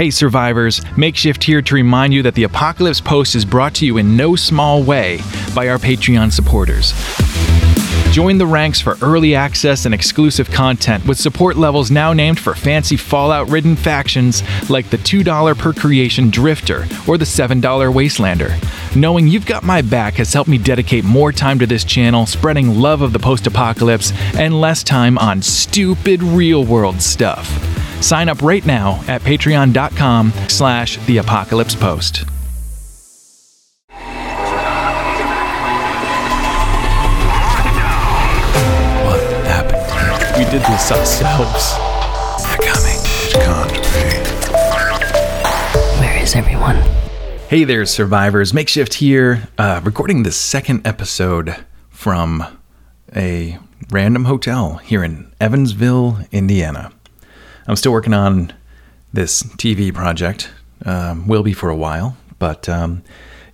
Hey, survivors, Makeshift here to remind you that the Apocalypse Post is brought to you in no small way by our Patreon supporters. Join the ranks for early access and exclusive content with support levels now named for fancy Fallout ridden factions like the $2 per creation Drifter or the $7 Wastelander. Knowing you've got my back has helped me dedicate more time to this channel, spreading love of the post apocalypse, and less time on stupid real world stuff. Sign up right now at patreon.com slash the apocalypse post. What happened? We did this ourselves. They're coming. It can't be. Where is everyone? Hey there, survivors. Makeshift here, uh, recording the second episode from a random hotel here in Evansville, Indiana. I'm still working on this TV project. Um, will be for a while, but um,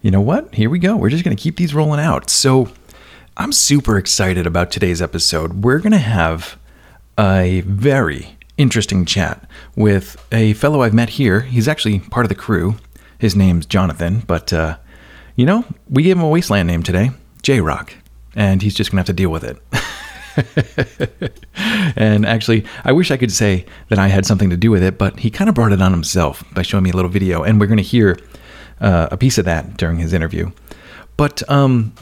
you know what? Here we go. We're just going to keep these rolling out. So I'm super excited about today's episode. We're going to have a very interesting chat with a fellow I've met here. He's actually part of the crew. His name's Jonathan, but uh, you know, we gave him a wasteland name today, J Rock, and he's just gonna have to deal with it. and actually, I wish I could say that I had something to do with it, but he kind of brought it on himself by showing me a little video, and we're going to hear uh, a piece of that during his interview. But um,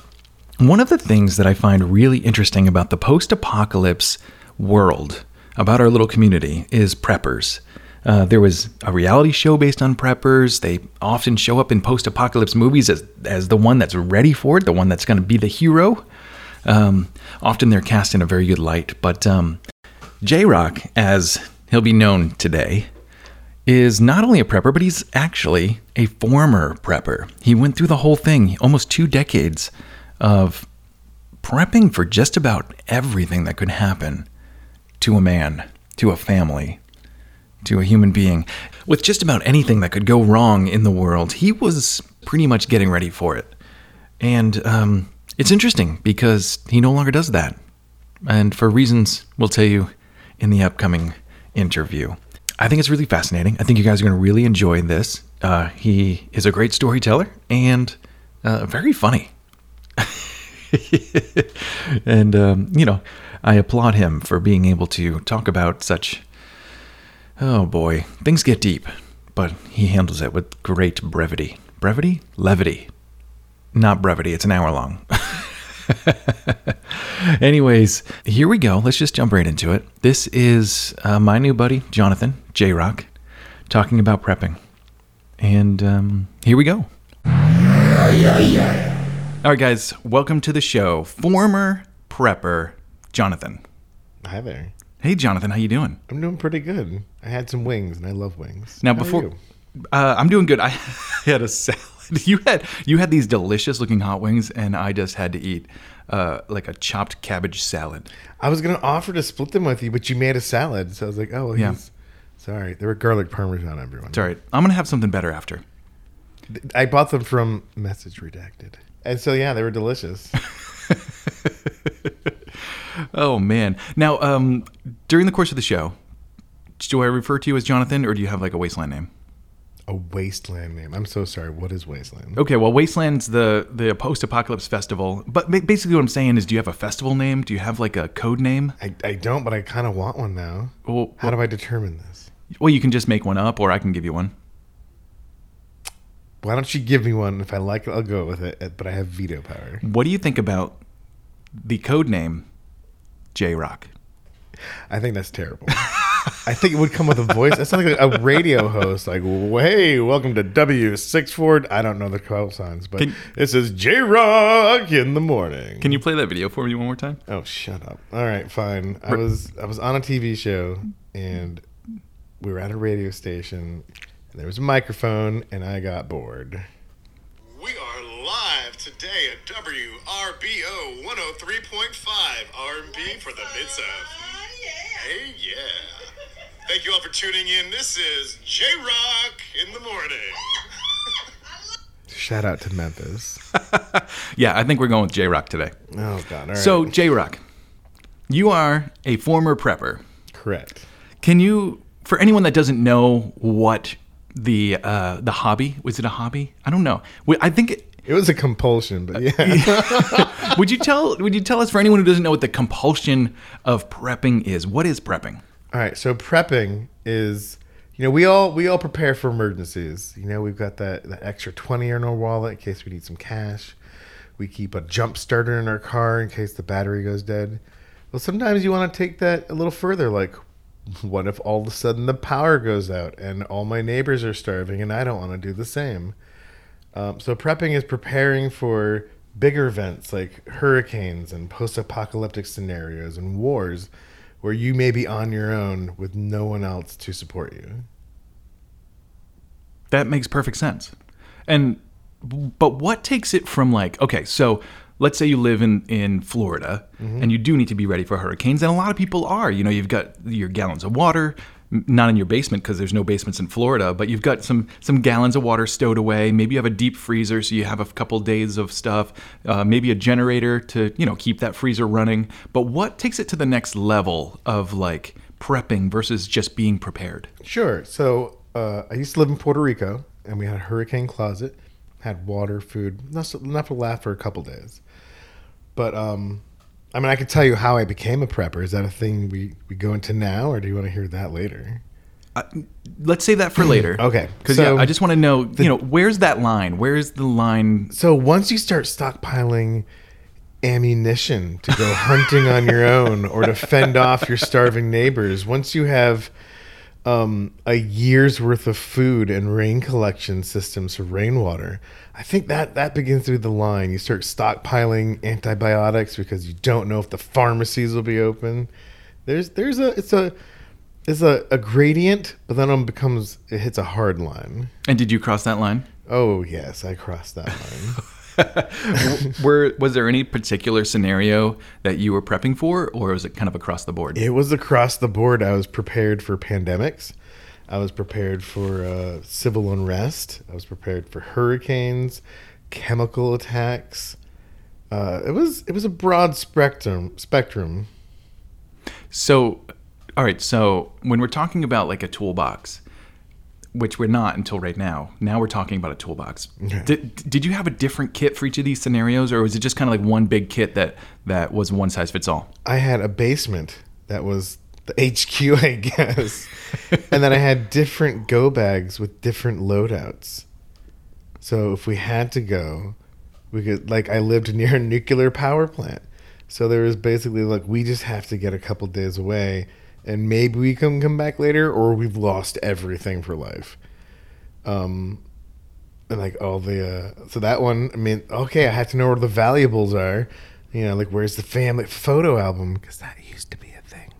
one of the things that I find really interesting about the post apocalypse world, about our little community, is preppers. Uh, there was a reality show based on preppers. They often show up in post apocalypse movies as, as the one that's ready for it, the one that's going to be the hero. Um, often they're cast in a very good light. But um, J Rock, as he'll be known today, is not only a prepper, but he's actually a former prepper. He went through the whole thing, almost two decades of prepping for just about everything that could happen to a man, to a family, to a human being. With just about anything that could go wrong in the world, he was pretty much getting ready for it. And um, it's interesting because he no longer does that. And for reasons we'll tell you in the upcoming interview. I think it's really fascinating. I think you guys are going to really enjoy this. Uh, he is a great storyteller and uh, very funny. and, um, you know, I applaud him for being able to talk about such. Oh boy, things get deep, but he handles it with great brevity. Brevity? Levity. Not brevity, it's an hour long. Anyways, here we go. Let's just jump right into it. This is uh, my new buddy, Jonathan, J Rock, talking about prepping. And um, here we go. All right, guys, welcome to the show. Former prepper, Jonathan. Hi there. Hey, Jonathan, how you doing? I'm doing pretty good. I had some wings, and I love wings. Now, How before uh, I'm doing good. I had a salad. You had you had these delicious looking hot wings, and I just had to eat uh, like a chopped cabbage salad. I was gonna offer to split them with you, but you made a salad, so I was like, oh, Yeah. he's sorry. They were garlic parmesan, everyone. It's all right. I'm gonna have something better after. I bought them from Message Redacted, and so yeah, they were delicious. Oh man! Now, um, during the course of the show, do I refer to you as Jonathan, or do you have like a wasteland name? A wasteland name. I'm so sorry. What is wasteland? Okay, well, Wasteland's the the post-apocalypse festival. But basically, what I'm saying is, do you have a festival name? Do you have like a code name? I, I don't, but I kind of want one now. Well, How do I determine this? well, you can just make one up, or I can give you one. Why don't you give me one? If I like it, I'll go with it. But I have veto power. What do you think about the code name J Rock? I think that's terrible. I think it would come with a voice. It sounds like a radio host, like, "Hey, welcome to W six four. I don't know the call signs, but Can- this is J Rock in the morning. Can you play that video for me one more time? Oh, shut up. All right, fine. I was I was on a TV show and we were at a radio station and there was a microphone and I got bored. We are live today at WRBO 103.5 R&B for the Mid South. Oh, hey, yeah. Thank you all for tuning in. This is J Rock in the morning. Shout out to Memphis. Yeah, I think we're going with J Rock today. Oh God. All right. So, J Rock, you are a former prepper. correct. Can you, for anyone that doesn't know what the uh, the hobby. Was it a hobby? I don't know. I think. It, It was a compulsion, but yeah. would you tell Would you tell us for anyone who doesn't know what the compulsion of prepping is? What is prepping? All right, so prepping is, you know, we all we all prepare for emergencies. You know, we've got that, that extra twenty in our wallet in case we need some cash. We keep a jump starter in our car in case the battery goes dead. Well, sometimes you want to take that a little further. Like, what if all of a sudden the power goes out and all my neighbors are starving and I don't want to do the same? Um, so prepping is preparing for bigger events like hurricanes and post-apocalyptic scenarios and wars where you may be on your own with no one else to support you. That makes perfect sense. And but what takes it from like okay, so let's say you live in in Florida mm-hmm. and you do need to be ready for hurricanes and a lot of people are. You know, you've got your gallons of water not in your basement because there's no basements in Florida, but you've got some some gallons of water stowed away. Maybe you have a deep freezer, so you have a couple days of stuff. Uh, maybe a generator to you know keep that freezer running. But what takes it to the next level of like prepping versus just being prepared? Sure. So uh, I used to live in Puerto Rico, and we had a hurricane closet, had water, food, enough to last for a couple days. But um, I mean, I could tell you how I became a prepper. Is that a thing we, we go into now, or do you want to hear that later? Uh, let's save that for later. Okay, Because so yeah, I just want to know, you know, where's that line? Where's the line? So once you start stockpiling ammunition to go hunting on your own or to fend off your starving neighbors, once you have um, a year's worth of food and rain collection systems for rainwater, I think that that begins to be the line. You start stockpiling antibiotics because you don't know if the pharmacies will be open. There's there's a it's a it's a, a gradient, but then it becomes it hits a hard line. And did you cross that line? Oh yes, I crossed that line. Were was there any particular scenario that you were prepping for, or was it kind of across the board? It was across the board. I was prepared for pandemics. I was prepared for uh, civil unrest. I was prepared for hurricanes, chemical attacks. Uh, it was it was a broad spectrum spectrum. So, all right. So when we're talking about like a toolbox, which we're not until right now. Now we're talking about a toolbox. Did, did you have a different kit for each of these scenarios, or was it just kind of like one big kit that that was one size fits all? I had a basement that was the HQ, I guess, and then I had different go bags with different loadouts. So if we had to go, we could like I lived near a nuclear power plant. So there was basically like we just have to get a couple days away and maybe we can come back later or we've lost everything for life. Um and like all the uh so that one I mean okay I have to know where the valuables are. You know like where's the family photo album because that used to be a thing.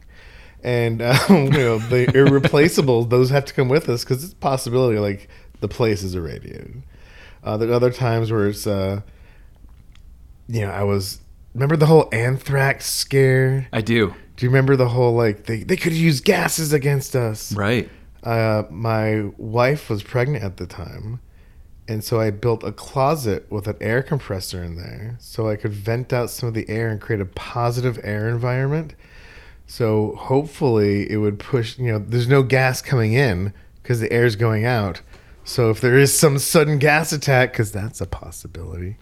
And um, you know the irreplaceables those have to come with us because it's a possibility like the place is irradiated. Uh, there are other times where it's uh you know I was remember the whole anthrax scare I do. Do you remember the whole like they, they could use gases against us? Right. Uh, my wife was pregnant at the time, and so I built a closet with an air compressor in there, so I could vent out some of the air and create a positive air environment. So hopefully it would push. You know, there's no gas coming in because the air's going out. So if there is some sudden gas attack, because that's a possibility,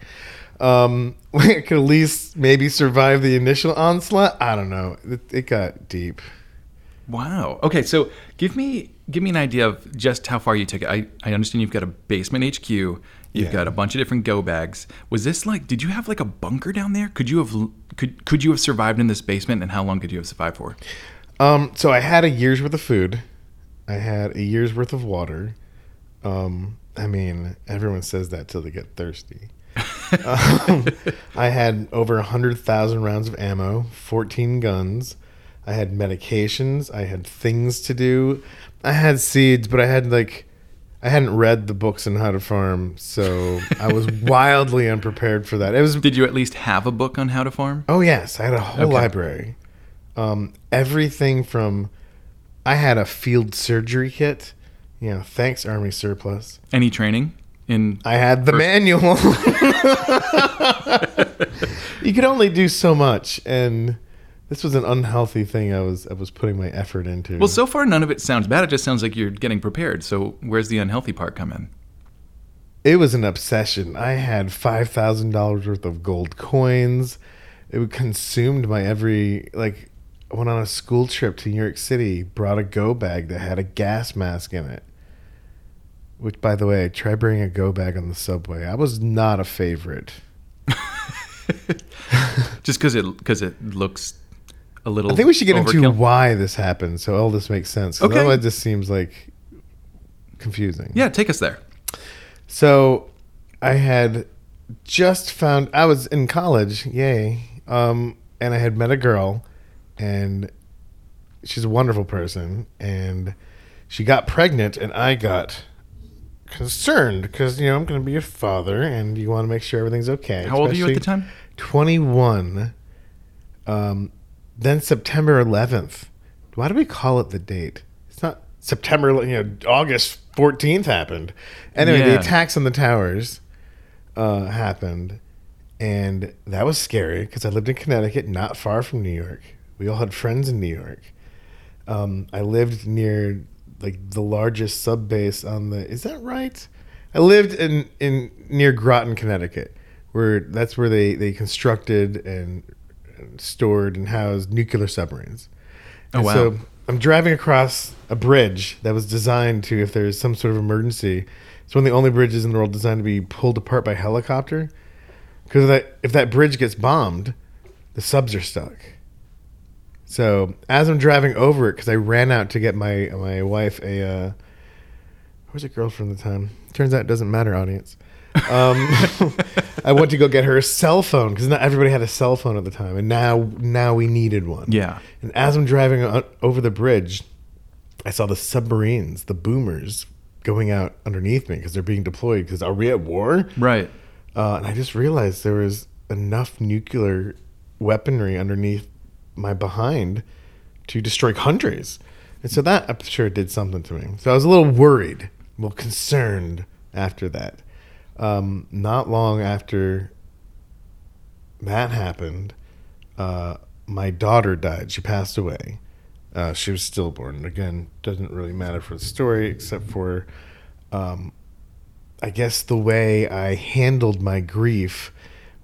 um, we could at least maybe survive the initial onslaught. I don't know. It, it got deep. Wow. Okay, so give me give me an idea of just how far you took it. I, I understand you've got a basement HQ. You've Yeah. got a bunch of different go bags. Was this like? Did you have like a bunker down there? Could you have could could you have survived in this basement? And how long could you have survived for? Um, so I had a year's worth of food. I had a year's worth of water. Um, I mean, everyone says that till they get thirsty. Um, I had over a hundred thousand rounds of ammo, fourteen guns. I had medications. I had things to do. I had seeds, but I had like, I hadn't read the books on how to farm, so I was wildly unprepared for that. It was Did you at least have a book on how to farm? Oh yes, I had a whole Okay. library. Um, everything from I had a field surgery kit. You know, thanks Army surplus. Any training in? I had the manual. you could only do so much, and this was an unhealthy thing I was I was putting my effort into. Well, so far none of it sounds bad. It just sounds like you're getting prepared. So where's the unhealthy part come in? it was an obsession. I had five thousand dollars worth of gold coins. It consumed my every like. I went on a school trip to New York City. Brought a go bag that had a gas mask in it. Which, by the way, try bringing a go bag on the subway. I was not a favorite. Just because it because it looks a little. I think we should get into why this happened, so all this makes sense. Okay. Otherwise, this seems like confusing. Yeah, take us there. So I had just found I was in college, yay. Um, and I had met a girl and she's a wonderful person and she got pregnant and I got concerned because you know I'm going to be a father and you want to make sure everything's okay. How old are you at the time? 21. Um, then September 11th. Why do we call it the date? It's not September, you know, August 14th happened. Anyway, the attacks on the towers uh, happened. And that was scary because I lived in Connecticut, not far from New York. We all had friends in New York. Um, I lived near like the largest sub base on the. Is that right? I lived in in near Groton, Connecticut, where that's where they they constructed and, and stored and housed nuclear submarines. Oh, And wow. So I'm driving across a bridge that was designed to, if there's some sort of emergency, it's one of the only bridges in the world designed to be pulled apart by helicopter. Because that if that bridge gets bombed, the subs are stuck. So as I'm driving over it, because I ran out to get my my wife a, uh, where's a girlfriend at the time? Turns out it doesn't matter, audience. Um, I went to go get her a cell phone because not everybody had a cell phone at the time, and now now we needed one. Yeah. And as I'm driving o- over the bridge, I saw the submarines, the boomers, going out underneath me because they're being deployed. Because are we at war? Right. Uh, and I just realized there was enough nuclear weaponry underneath my behind to destroy countries. And so that, I'm sure, did something to me. So I was a little worried, a little concerned after that. Um, not long after that happened, uh, my daughter died. She passed away. Uh, she was stillborn. Again, doesn't really matter for the story, except for um, I guess the way I handled my grief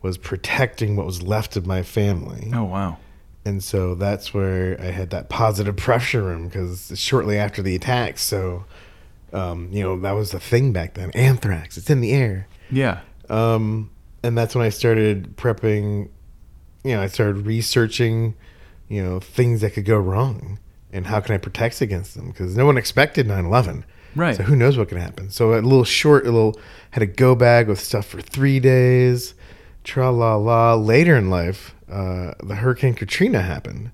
was protecting what was left of my family. Oh wow. And so that's where I had that positive pressure room because shortly after the attacks, so, um, you know, that was the thing back then anthrax, it's in the air. Yeah. Um, and that's when I started prepping, you know, I started researching, you know, things that could go wrong and how can I protect against them because no one expected 9 11. Right. So who knows what could happen? So a little short, a little had a go bag with stuff for three days. Tra la la. Later in life, uh, the Hurricane Katrina happened.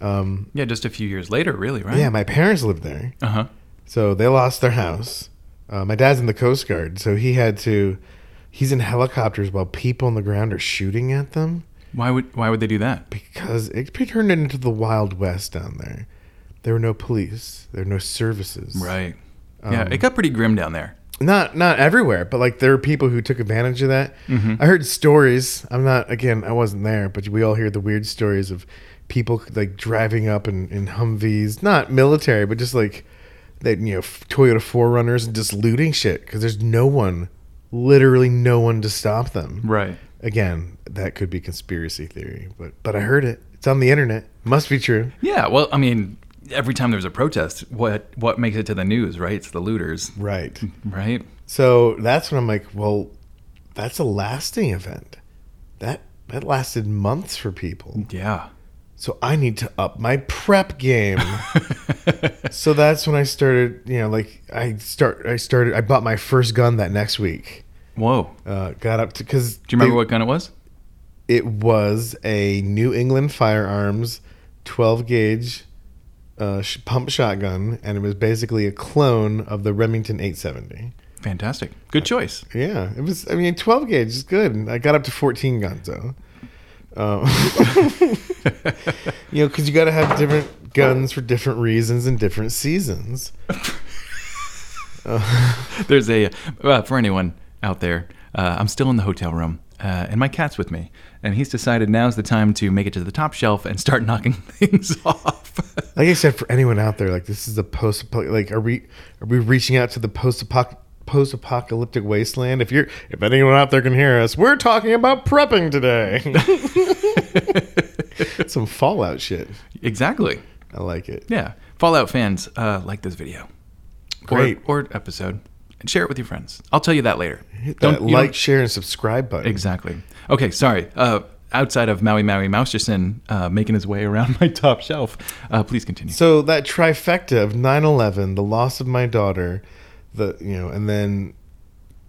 Um, Yeah. Just a few years later, really, right? Yeah, my parents lived there, Uh huh. so they lost their house. Uh, my dad's in the Coast Guard, so he had to. He's in helicopters while people on the ground are shooting at them Why would Why would they do that? because it turned into the Wild West down there. There were no police. There were no services. Right. Yeah. Um, It got pretty grim down there. Not not everywhere, but like there are people who took advantage of that. Mhm. I heard stories. I'm not again. I wasn't there, but we all hear the weird stories of people like driving up in, in Humvees, not military, but just like that you know Toyota 4Runners and just looting shit because there's no one, literally no one to stop them. Right. Again, that could be conspiracy theory, but but I heard it. It's on the internet. Must be true. Yeah. Well, I mean, every time there's a protest, what what makes it to the news, right? It's the looters, Right. right? So that's when I'm like, well, that's a lasting event. That that lasted months for people. Yeah. So I need to up my prep game. so that's when I started, you know, like I start I started I bought my first gun that next week. Whoa. Uh, got up to cuz Do you remember what gun it was? it was a New England Firearms 12 gauge uh, pump shotgun and it was basically a clone of the Remington 870. Fantastic. Good choice. Yeah, it was. I mean, twelve gauge is good. I got up to fourteen guns though. Um, you know, because you got to have different guns for different reasons and different seasons. There's a uh, for anyone out there. Uh, I'm still in the hotel room. uh, and my cat's with me. And he's decided now's the time to make it to the top shelf and start knocking things off. Like I said, for anyone out there, like this is a post like are we are we reaching out to the post post apocalyptic wasteland? If you're if anyone out there can hear us, we're talking about prepping today. Some Fallout shit. exactly. I like it. Yeah. Fallout fans, uh, like this video. Great. Or, or episode. And share it with your friends. I'll tell you that later. Hit Don't- that don't- like, share, and subscribe button. Exactly. Okay, sorry. Uh, outside of Maui Maui Mouserson uh, making his way around my top shelf, uh, please continue. So that trifecta of 9/11, the loss of my daughter, the you know, and then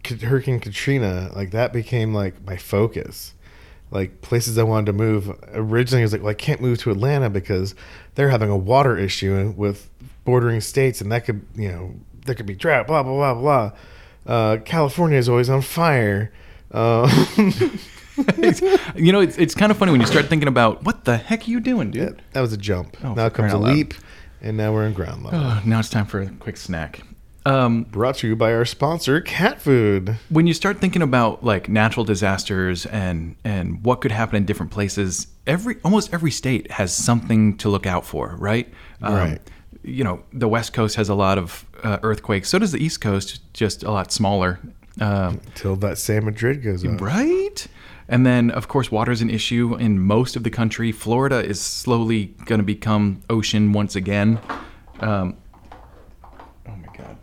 Hurricane Katrina, like that became like my focus. Like places I wanted to move. Originally, I was like, well, I can't move to Atlanta because they're having a water issue with bordering states, and that could you know there could be drought. Blah blah blah blah. Uh, California is always on fire. Uh, you know, it's, it's kind of funny when you start thinking about what the heck are you doing, yeah, dude? that was a jump. Oh, now comes a leap, and now we're in ground level. Oh, now it's time for a quick snack. Um, Brought to you by our sponsor, Cat Food. when you start thinking about like natural disasters and and what could happen in different places, every almost every state has something to look out for, right? Um, Right. You know, the West Coast has a lot of uh, earthquakes. So does the East Coast, just a lot smaller. Um, Till that San Madrid goes up. Right? And then, of course, water is an issue in most of the country. Florida is slowly going to become ocean once again. Um, oh my God!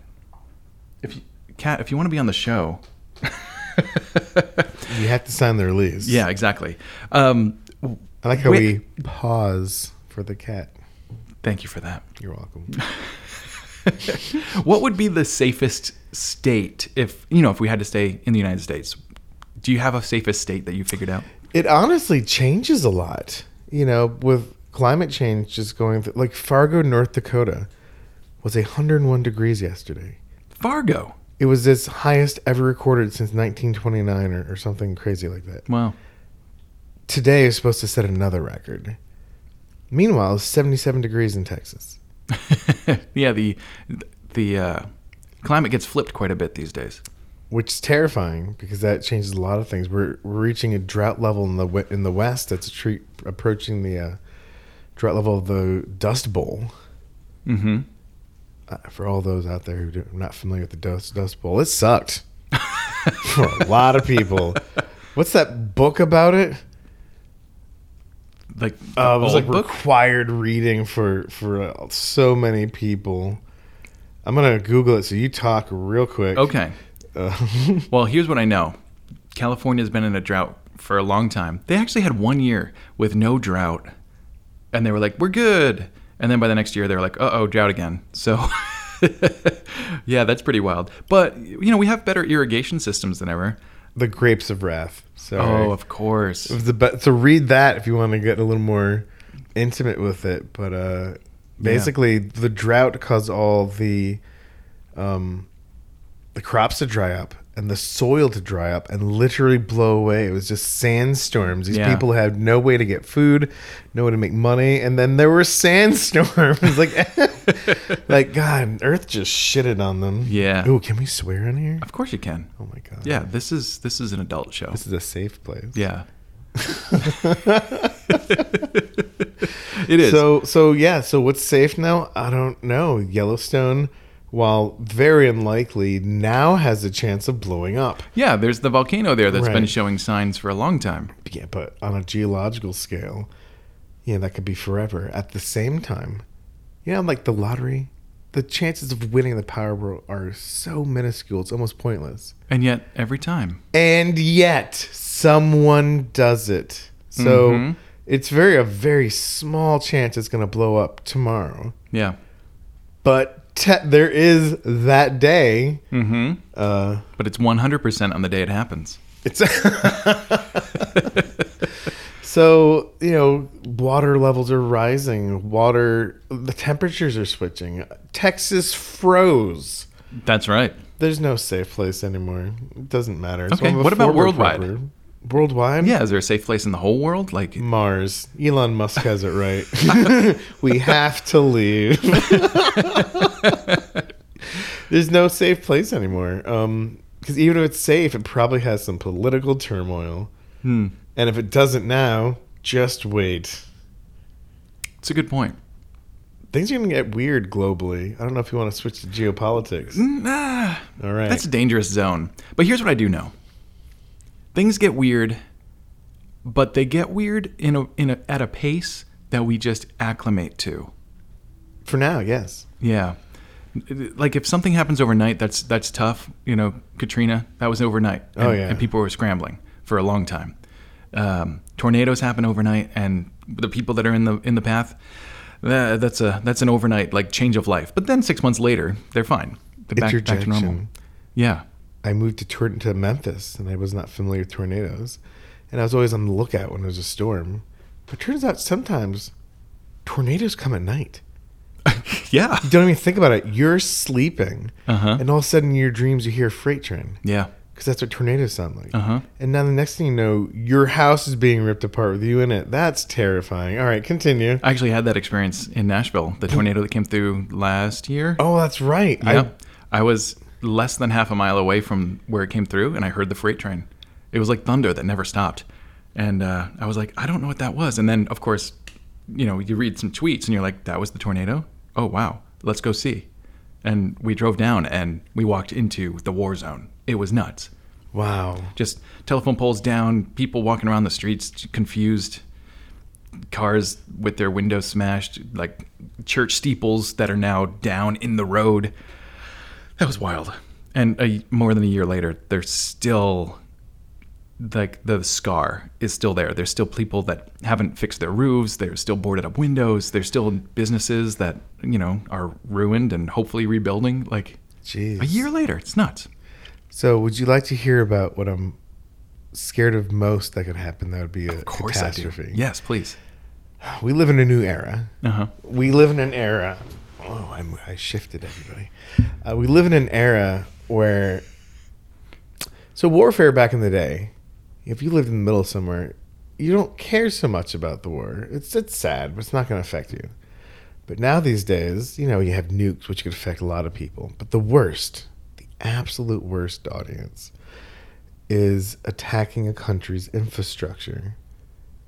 If you, Kat, if you want to be on the show, You have to sign the release. yeah, exactly. Um, I like how Wait- we pause for the cat. thank you for that. You're welcome. What would be the safest state if you know if we had to stay in the United States? Do you have a safest state that you figured out? it honestly changes a lot. You know, with climate change just going through, like Fargo, North Dakota was 101 degrees yesterday. Fargo. It was its highest ever recorded since 1929 or, or something crazy like that. Wow. Today is supposed to set another record. Meanwhile, it's 77 degrees in Texas. yeah, the the uh, climate gets flipped quite a bit these days. Which is terrifying because that changes a lot of things. We're we're reaching a drought level in the in the west that's treat, approaching the uh, drought level of the Dust Bowl. Mm-hmm. Uh, for all those out there who do, are not familiar with the Dust Dust Bowl, it sucked for a lot of people. What's that book about it? Like Uh, it was like required reading for for uh, so many people. I'm gonna Google it. So you talk real quick. Okay. Uh, Well, here's what I know. California's been in a drought for a long time. They actually had one year with no drought, and they were like, "We're good." And then by the next year, they were like, "Uh oh, drought again." So, yeah, that's pretty wild. But you know, we have better irrigation systems than ever. the Grapes of Wrath. So Oh, of course. It was the be- so read that if you want to get a little more intimate with it. But uh, basically, the drought caused all the um, the crops to dry up and the soil to dry up and literally blow away. It was just sandstorms. These Yeah. people had no way to get food, no way to make money, and then there were sandstorms. like, like God, Earth just shitted on them. Yeah. Ooh, can we swear in here? Of course you can. Oh my God. Yeah, this is this is an adult show. This is a safe place. Yeah. it is. So so yeah, so what's safe now? I don't know. Yellowstone, while very unlikely, now has a chance of blowing up. yeah, there's the volcano there that's been showing signs for a long time. Yeah, but on a geological scale, yeah, that could be forever. At the same time, you know, like the lottery, the chances of winning the Powerball are so minuscule, it's almost pointless. And yet every time. And yet, someone does it. So Mhm. it's very a very small chance it's going to blow up tomorrow. Yeah. but te- there is that day. Mm-hmm. Uh, But it's 100% on the day it happens. it's so you know water levels are rising. Water, the temperatures are switching. Texas froze. That's right. There's no safe place anymore. It doesn't matter. It's Okay, one of a what about worldwide? rubber. Worldwide? Yeah, is there a safe place in the whole world? Like, Mars. Elon Musk has it right. we have to leave. There's no safe place anymore. Um, because even if it's safe, it probably has some political turmoil. Hmm. And if it doesn't now, just wait. It's a good point. Things are going to get weird globally. I don't know if you want to switch to geopolitics. Nah, All right. that's a dangerous zone. But here's what I do know: things get weird, but they get weird in a in a at a pace that we just acclimate to. For now, yes. Yeah. Like if something happens overnight, that's that's tough. You know, Katrina, that was overnight. And, Oh, yeah. And people were scrambling for a long time. Um, tornadoes happen overnight, and the people that are in the in the path, that, that's a that's an overnight like change of life. But then six months later, they're fine. They're back, back to normal. Yeah. I moved to tor- to Memphis, and I was not familiar with tornadoes, and I was always on the lookout when there was a storm. But it turns out sometimes tornadoes come at night. Yeah. You don't even think about it. You're sleeping, Uh-huh. and all of a sudden, in your dreams, you hear a freight train Yeah. because that's what tornadoes sound like. Uh-huh. And now the next thing you know, your house is being ripped apart with you in it. That's terrifying. All right, continue. I actually had that experience in Nashville. The tornado that came through last year. Oh, that's right. Yeah. I, was less than half a mile away from where it came through, and I heard the freight train. It was like thunder that never stopped. And uh, I was like, I don't know what that was. And then, of course, you know, you read some tweets and you're like, that was the tornado? Oh, wow. Let's go see. And we drove down and we walked into the war zone. It was nuts. Wow. Just telephone poles down, people walking around the streets confused, cars with their windows smashed, like church steeples that are now down in the road. That was wild. And a, more than a year later, there's still like the scar is still there. There's still people that haven't fixed their roofs. There's still boarded up windows. There's still businesses that you know are ruined and hopefully rebuilding. Like Jeez. a year later, it's nuts. So, would you like to hear about what I'm scared of most that could happen? That would be a Of course catastrophe. I do. Yes, please. We live in a new era. Uh huh. We live in an era. Oh, I'm, I shifted everybody. Uh, we live in an era where. So, warfare back in the day, if you lived in the middle of somewhere, you don't care so much about the war. It's, it's sad, but it's not going to affect you. But now, these days, you know, you have nukes, which could affect a lot of people. But the worst, the absolute worst audience, is attacking a country's infrastructure.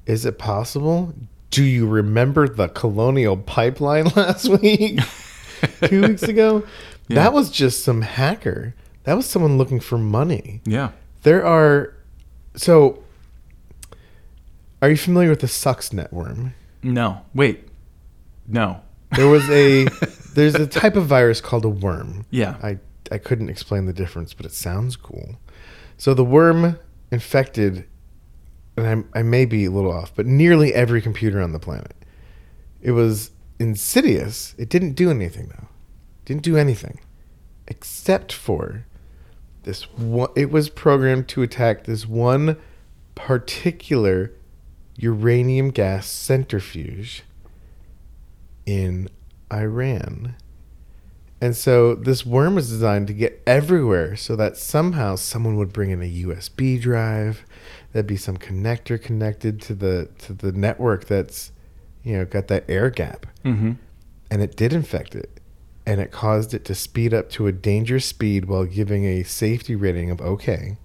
Is it possible? Do you remember the colonial pipeline last week? Two weeks ago? Yeah. That was just some hacker. That was someone looking for money. Yeah. There are. So. Are you familiar with the Stuxnet worm? No. Wait. No. There was a. there's a type of virus called a worm. Yeah. I, I couldn't explain the difference, but it sounds cool. So the worm infected, and I, I may be a little off, but nearly every computer on the planet. It was insidious. It didn't do anything, though. Didn't do anything. Except for this one. It was programmed to attack this one particular uranium gas centrifuge in Iran. And so this worm was designed to get everywhere so that somehow someone would bring in a USB drive. There'd be some connector connected to the to the network that's you know got that air gap. Mm-hmm. And it did infect it. And it caused it to speed up to a dangerous speed while giving a safety rating of okay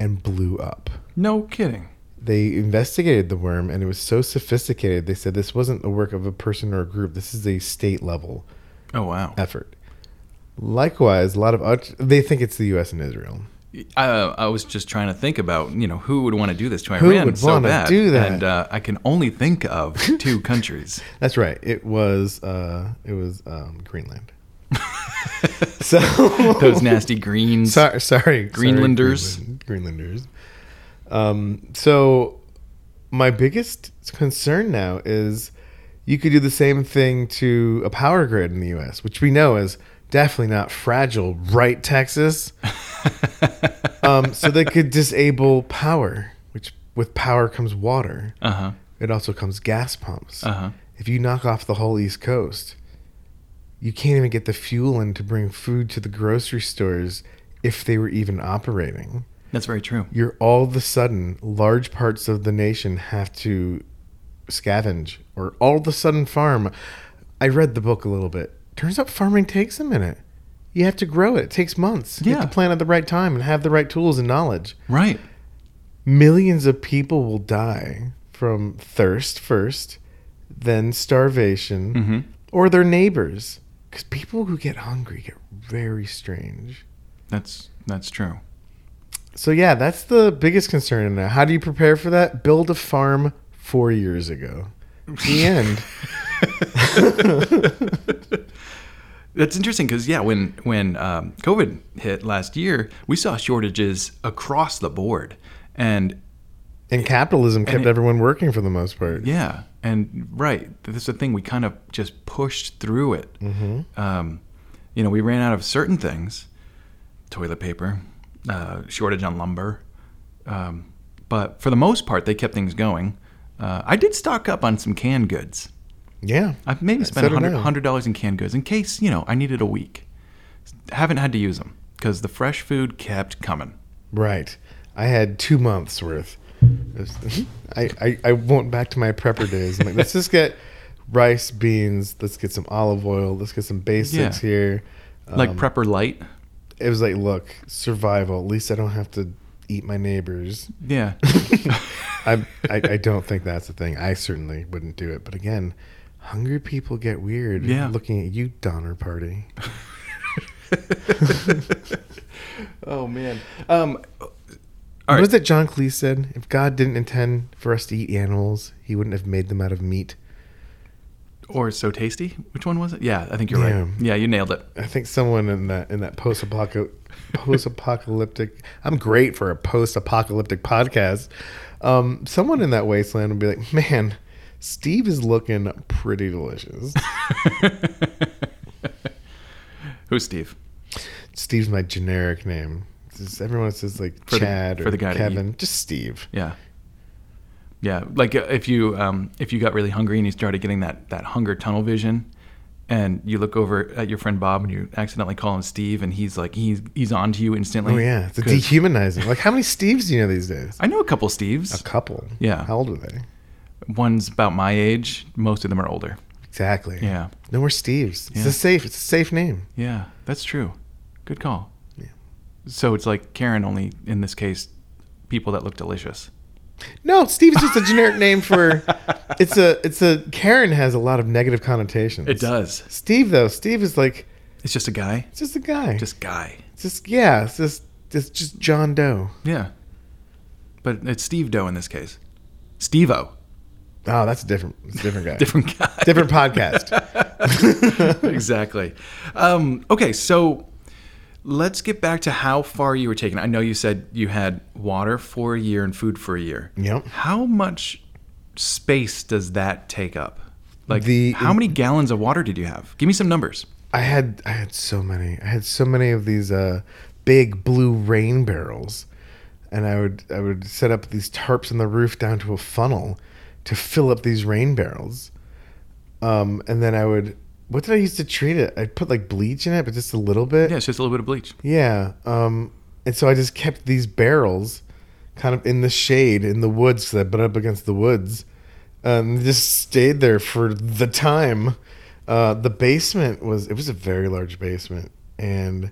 and blew up No kidding. they investigated the worm and it was so sophisticated they said this wasn't the work of a person or a group this is a state level Oh wow. effort likewise a lot of they think it's the us and israel I, I was just trying to think about you know who would want to do this to Who Iran would so wanna bad, do that? and uh, I can only think of two countries. that's right it was uh it was um greenland so Those nasty greens. sorry, sorry Greenlanders. sorry, Greenland- Greenlanders. Um, so my biggest concern now is you could do the same thing to a power grid in the U.S., which we know is definitely not fragile, right, Texas? um, so they could disable power, which with power comes water. Uh huh. It also comes gas pumps. Uh huh. If you knock off the whole East Coast, you can't even get the fuel in to bring food to the grocery stores if they were even operating. That's very true. You're all of a sudden, large parts of the nation have to scavenge or all of a sudden farm. I read the book a little bit. Turns out farming takes a minute. You have to grow it. It takes months. You have to plant at the right time and have the right tools and knowledge. Right. millions of people will die from thirst first, then starvation, Mm-hmm. or their neighbors. Because people who get hungry get very strange. That's that's true. So yeah, that's the biggest concern now. How do you prepare for that? Build a farm four years ago. The end. That's interesting because yeah, when when um, COVID hit last year, we saw shortages across the board, and And capitalism kept it- everyone working for the most part. yeah, and right, that's the thing. We kind of just pushed through it. Mm-hmm. Um, you know, we ran out of certain things, toilet paper, uh, shortage on lumber, um, but for the most part, they kept things going. Uh, I did stock up on some canned goods. Yeah. I've maybe spent did I. hundred dollars in canned goods in case you know I needed a week. Haven't had to use them because the fresh food kept coming. Right. I had two months worth. I, I, I went back to my prepper days. I'm like, let's just get rice, beans. Let's get some olive oil. Let's get some basics Yeah. here. Like Um, prepper light. It was like, look, survival. At least I don't have to eat my neighbors. Yeah. I, I, I don't think that's the thing. I certainly wouldn't do it. But again, hungry people get weird. Yeah. Looking at you, Donner Party. oh man. Um. All What right. was it John Cleese said? If God didn't intend for us to eat animals, he wouldn't have made them out of meat. Or so tasty. Which one was it? Yeah, I think you're Yeah. right. Yeah, you nailed it. I think someone in that in that post post apocalyptic. I'm great for a post apocalyptic podcast. Um, someone in that wasteland would be like, "Man, Steve is looking pretty delicious." Who's Steve? Steve's my generic name. Just- everyone says like For the- Chad or the guy Kevin. Just Steve. Yeah. Yeah, like uh, if you um, if you got really hungry and you started getting that that hunger tunnel vision, and you look over at your friend Bob and you accidentally call him Steve, and he's like he's he's on to you instantly. Oh yeah, it's dehumanizing. Like how many Steves do you know these days? I know a couple Steves. A couple. Yeah. How old are they? One's about my age. Most of them are older. Exactly. Yeah. No more Steves. It's Yeah. a safe. It's a safe name. Yeah, that's true. Good call. Yeah. So it's like Karen, only in this case, people that look delicious. No, Steve is just a generic name for. It's a. It's a. Karen has a lot of negative connotations. It does. Steve though, Steve is like It's just a guy. it's just a guy. Just, guy. just yeah. It's just it's just John Doe. Yeah. But it's Steve Doe in this case. Steve-O. Oh, that's a different. It's different guy. Different guy. different podcast. exactly. Um, okay, so let's get back to how far you were taken. I know you said you had water for a year and food for a year. Yep. How much space does that take up? Like, The- how many gallons of water did you have? Give me some numbers. I had I had so many. I had so many of these uh, big blue rain barrels, and I would I would set up these tarps on the roof down to a funnel to fill up these rain barrels. Um, and then I would what did I use to treat it? I'd put like bleach in it, but just a little bit. Yeah, it's just a little bit of bleach. Yeah. Um, and so I just kept these barrels kind of in the shade in the woods because I butt up against the woods and just stayed there for the time. Uh, the basement was, it was a very large basement. And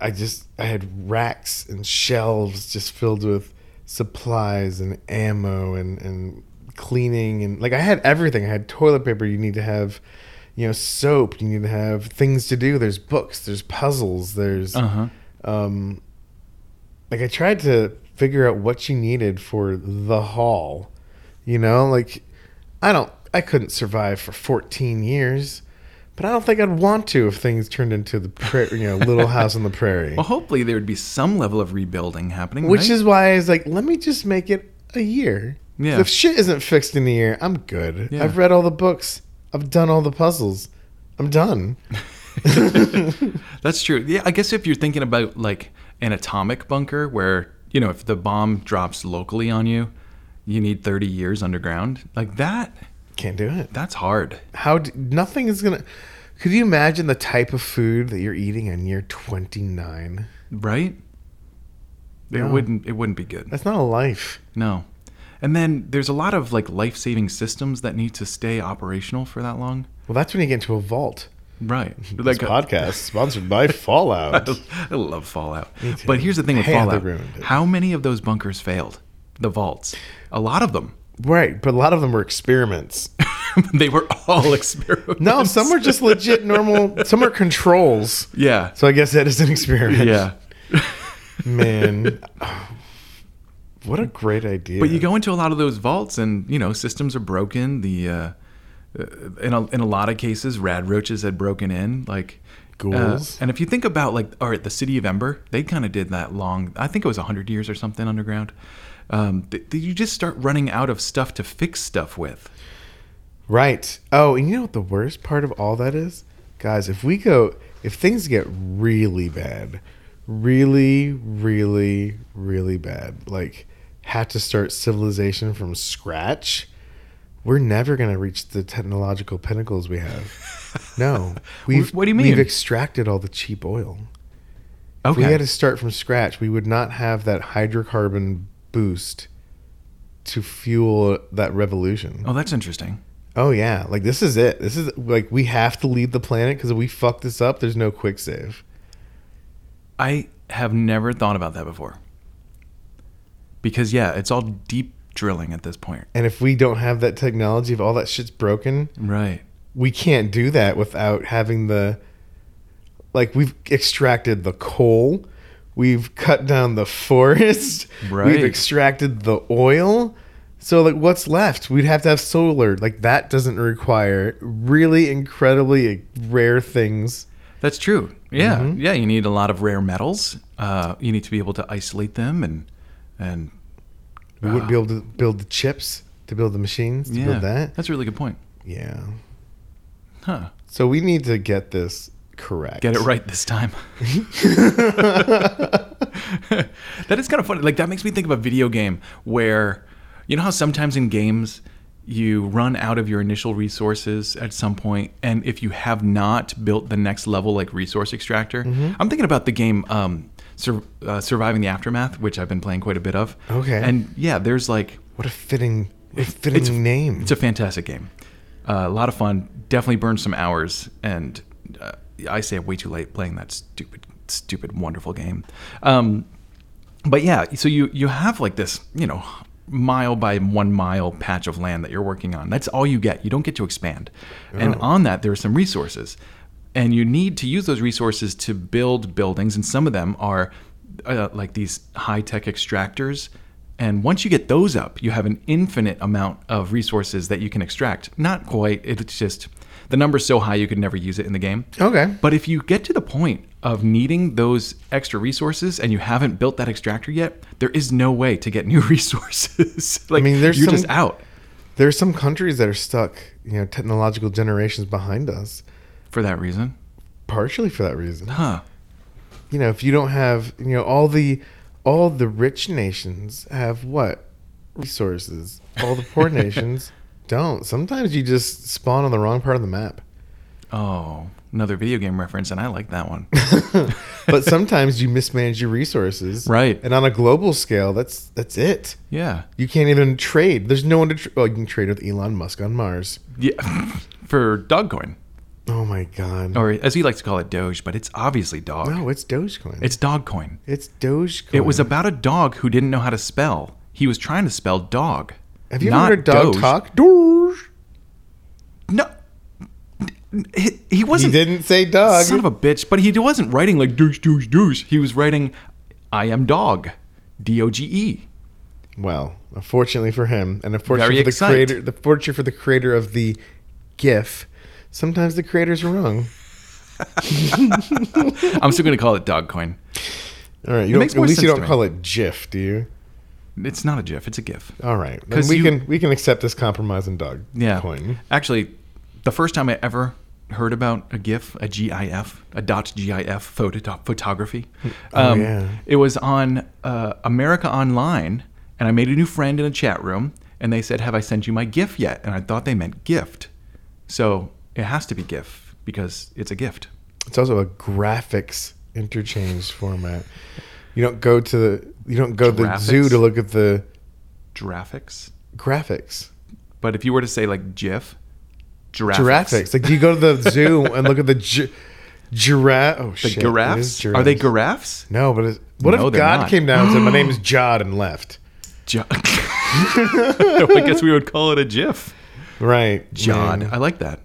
I just, I had racks and shelves just filled with supplies and ammo and, and cleaning. And like I had everything. I had toilet paper you need to have you know, soap. You need to have things to do. There's books. There's puzzles. There's, Uh huh. um, like I tried to figure out what you needed for the haul. You know, like I don't, I couldn't survive for 14 years, but I don't think I'd want to if things turned into the, pra- you know, Little House on the Prairie. Well, hopefully there would be some level of rebuilding happening. Which right? is why I was like, let me just make it a year. Yeah. If shit isn't fixed in a year, I'm good. Yeah. I've read all the books. I've done all the puzzles. I'm done. That's true. Yeah, I guess if you're thinking about like an atomic bunker where, you know, if the bomb drops locally on you, you need 30 years underground. Like that, Can't do it. that's hard. How d nothing is gonna. Could you imagine the type of food that you're eating on year 29? Right? It No. wouldn't it wouldn't be good. That's not a life. No. And then there's a lot of like life-saving systems that need to stay operational for that long. Well, that's when you get into a vault. Right. This Like podcast sponsored by Fallout. I love Fallout. But here's the thing with Hey, Fallout. How many of those bunkers failed? The vaults. A lot of them. Right, but a lot of them were experiments. they were all experiments. No, some were just legit normal. Some are controls. Yeah. So I guess that is an experiment. Yeah. Man. What a great idea. But you go into a lot of those vaults, and you know systems are broken. The uh, uh, in a, in a lot of cases, rad roaches had broken in, like uh, Ghouls. and if you think about like, all right, the city of Ember, they kind of did that long. I think it was hundred years or something underground. Um, th- you just start running out of stuff to fix stuff with. Right. Oh, and you know what the worst part of all that is? Guys, if we go if things get really bad, really, really, really bad, like had to start civilization from scratch, we're never gonna reach the technological pinnacles we have. No. We've What do you mean? We've extracted all the cheap oil. Okay. If we had to start from scratch, we would not have that hydrocarbon boost to fuel that revolution. oh, that's interesting. Oh yeah, like this is it. This is like we have to leave the planet because if we fuck this up, there's no quick save. I have never thought about that before. Because yeah, it's all deep drilling at this point. And if we don't have that technology, if all that shit's broken, Right. we can't do that without having the like we've extracted the coal, we've cut down the forest, Right. we've extracted the oil. So like what's left? We'd have to have solar. Like that doesn't require really incredibly rare things. That's true. Yeah, Mm-hmm. yeah. You need a lot of rare metals. Uh, you need to be able to isolate them and and We wouldn't be able to build the chips to build the machines to yeah. build that. That's a really good point. Yeah. Huh. So we need to get this correct. Get it right this time. that is kind of funny. Like that makes me think of a video game where you know how sometimes in games you run out of your initial resources at some point and if you have not built the next level like resource extractor Mm-hmm. i'm thinking about the game um, Sur- uh, surviving the aftermath which i've been playing quite a bit of Okay. and yeah there's like What a fitting, what a fitting it's, name. It's a fantastic game. Uh, a lot of fun. Definitely burned some hours, and uh, I say way too late playing that stupid, stupid, wonderful game. Um, but yeah, so you you have like this, you know, mile by one mile patch of land that you're working on. That's all you get. You don't get to expand. And Oh. on that, there are some resources, and you need to use those resources to build buildings. And some of them are uh, like these high tech extractors. And once you get those up, you have an infinite amount of resources that you can extract. Not quite. It's just the number's so high you could never use it in the game. okay. But if you get to the point of needing those extra resources and you haven't built that extractor yet, there is no way to get new resources. like I mean, there's you're some- just out There are some countries that are stuck, you know, technological generations behind us, for that reason. partially for that reason. Huh. You know, if you don't have, you know, all the all the rich nations have what resources. All the poor nations don't. Sometimes you just spawn on the wrong part of the map. Oh, another video game reference, and I like that one. but sometimes you mismanage your resources. Right. And on a global scale, that's that's it. yeah. You can't even trade. There's no one to. Tra- well, you can trade with Elon Musk on Mars. Yeah. for Dogcoin. Oh my god. Or as he likes to call it, Doge, but it's obviously dog. no, it's Dogecoin. It's Dogcoin. it's Dogecoin. It was about a dog who didn't know how to spell. He was trying to spell dog. Have you ever heard a dog Doge. talk? Doge. No. He, he He wasn't. didn't say dog. Son of a bitch. But he wasn't writing like douche, douche, douche. He was writing, I am dog. D O G E. well, unfortunately for him, and unfortunately Very for the excite. creator, the fortune for the creator of the GIF. Sometimes the creators are wrong. I'm still going to call it dog coin. All right, you don't, makes at more least you sense don't to me. call it GIF, do you? It's not a GIF, it's a GIF. All right, then 'Cause we you- can we can accept this compromise and dog Yeah. coin. Actually, the first time I ever heard about a GIF, a GIF, a dot GIF photo photography, Oh, um, yeah. it was on uh, America Online, and I made a new friend in a chat room, and they said, "Have I sent you my GIF yet?" And I thought they meant gift, so it has to be GIF because it's a gift. It's also a graphics interchange format. You don't go to the you don't go to the zoo to look at the Graphics, graphics. but if you were to say like GIF, Giraffe. Giraffics. Like, do you go to the zoo and look at the gi- giraffe? Oh The shit! it is giraffes? Are they giraffes. No, but it's, what No, if they're God not. came down and said, "My name is Jod" and left? Jo- I guess we would call it a GIF. Right, Jod. man. I like that.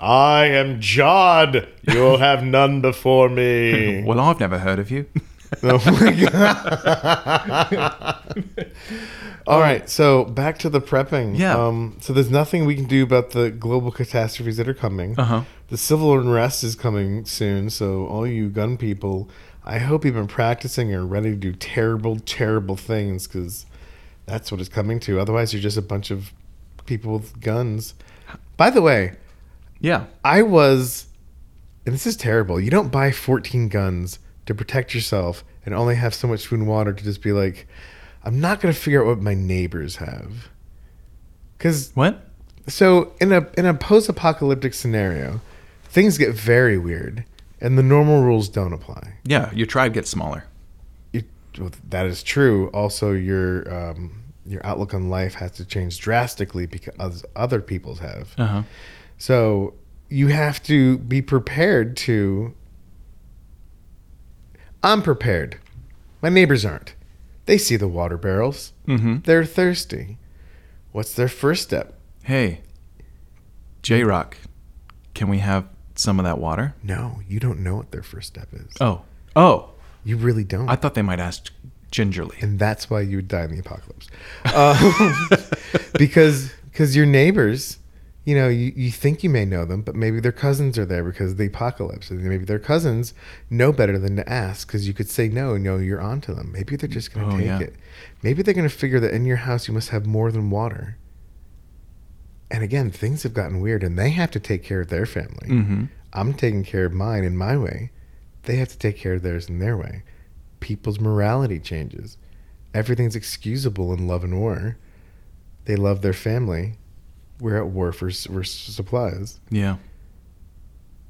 I am Jod. You will have none before me. Well, I've never heard of you. Oh my god. All right, so back to the prepping. Yeah. Um, so there's nothing we can do about the global catastrophes that are coming. Uh-huh. The civil unrest is coming soon, so all you gun people, I hope you've been practicing and are ready to do terrible, terrible things because that's what it's coming to. Otherwise, you're just a bunch of people with guns. By the way, Yeah. I was, and this is terrible. You don't buy 14 guns to protect yourself and only have so much food and water to just be like, I'm not going to figure out what my neighbors have. Because What? so in a in a post-apocalyptic scenario, things get very weird, and the normal rules don't apply. Yeah, your tribe gets smaller. You, well, that is true. Also, your um, your outlook on life has to change drastically because other people's have. Uh huh. So you have to be prepared to. I'm prepared. My neighbors aren't. They see the water barrels. Mm-hmm. They're thirsty. What's their first step? Hey, J Rock, can we have some of that water? No, you don't know what their first step is. Oh. Oh. You really don't. I thought they might ask gingerly. and that's why you would die in the apocalypse. Um, because because your neighbors, you know, you, you think you may know them, but maybe their cousins are there because of the apocalypse. And maybe their cousins know better than to ask because you could say no and no, you're on to them. Maybe they're just going to Oh, take yeah. it. Maybe they're going to figure that in your house you must have more than water. And again, things have gotten weird and they have to take care of their family. Mm-hmm. I'm taking care of mine in my way. They have to take care of theirs in their way. People's morality changes. Everything's excusable in love and war. They love their family. We're at war for, for supplies. Yeah.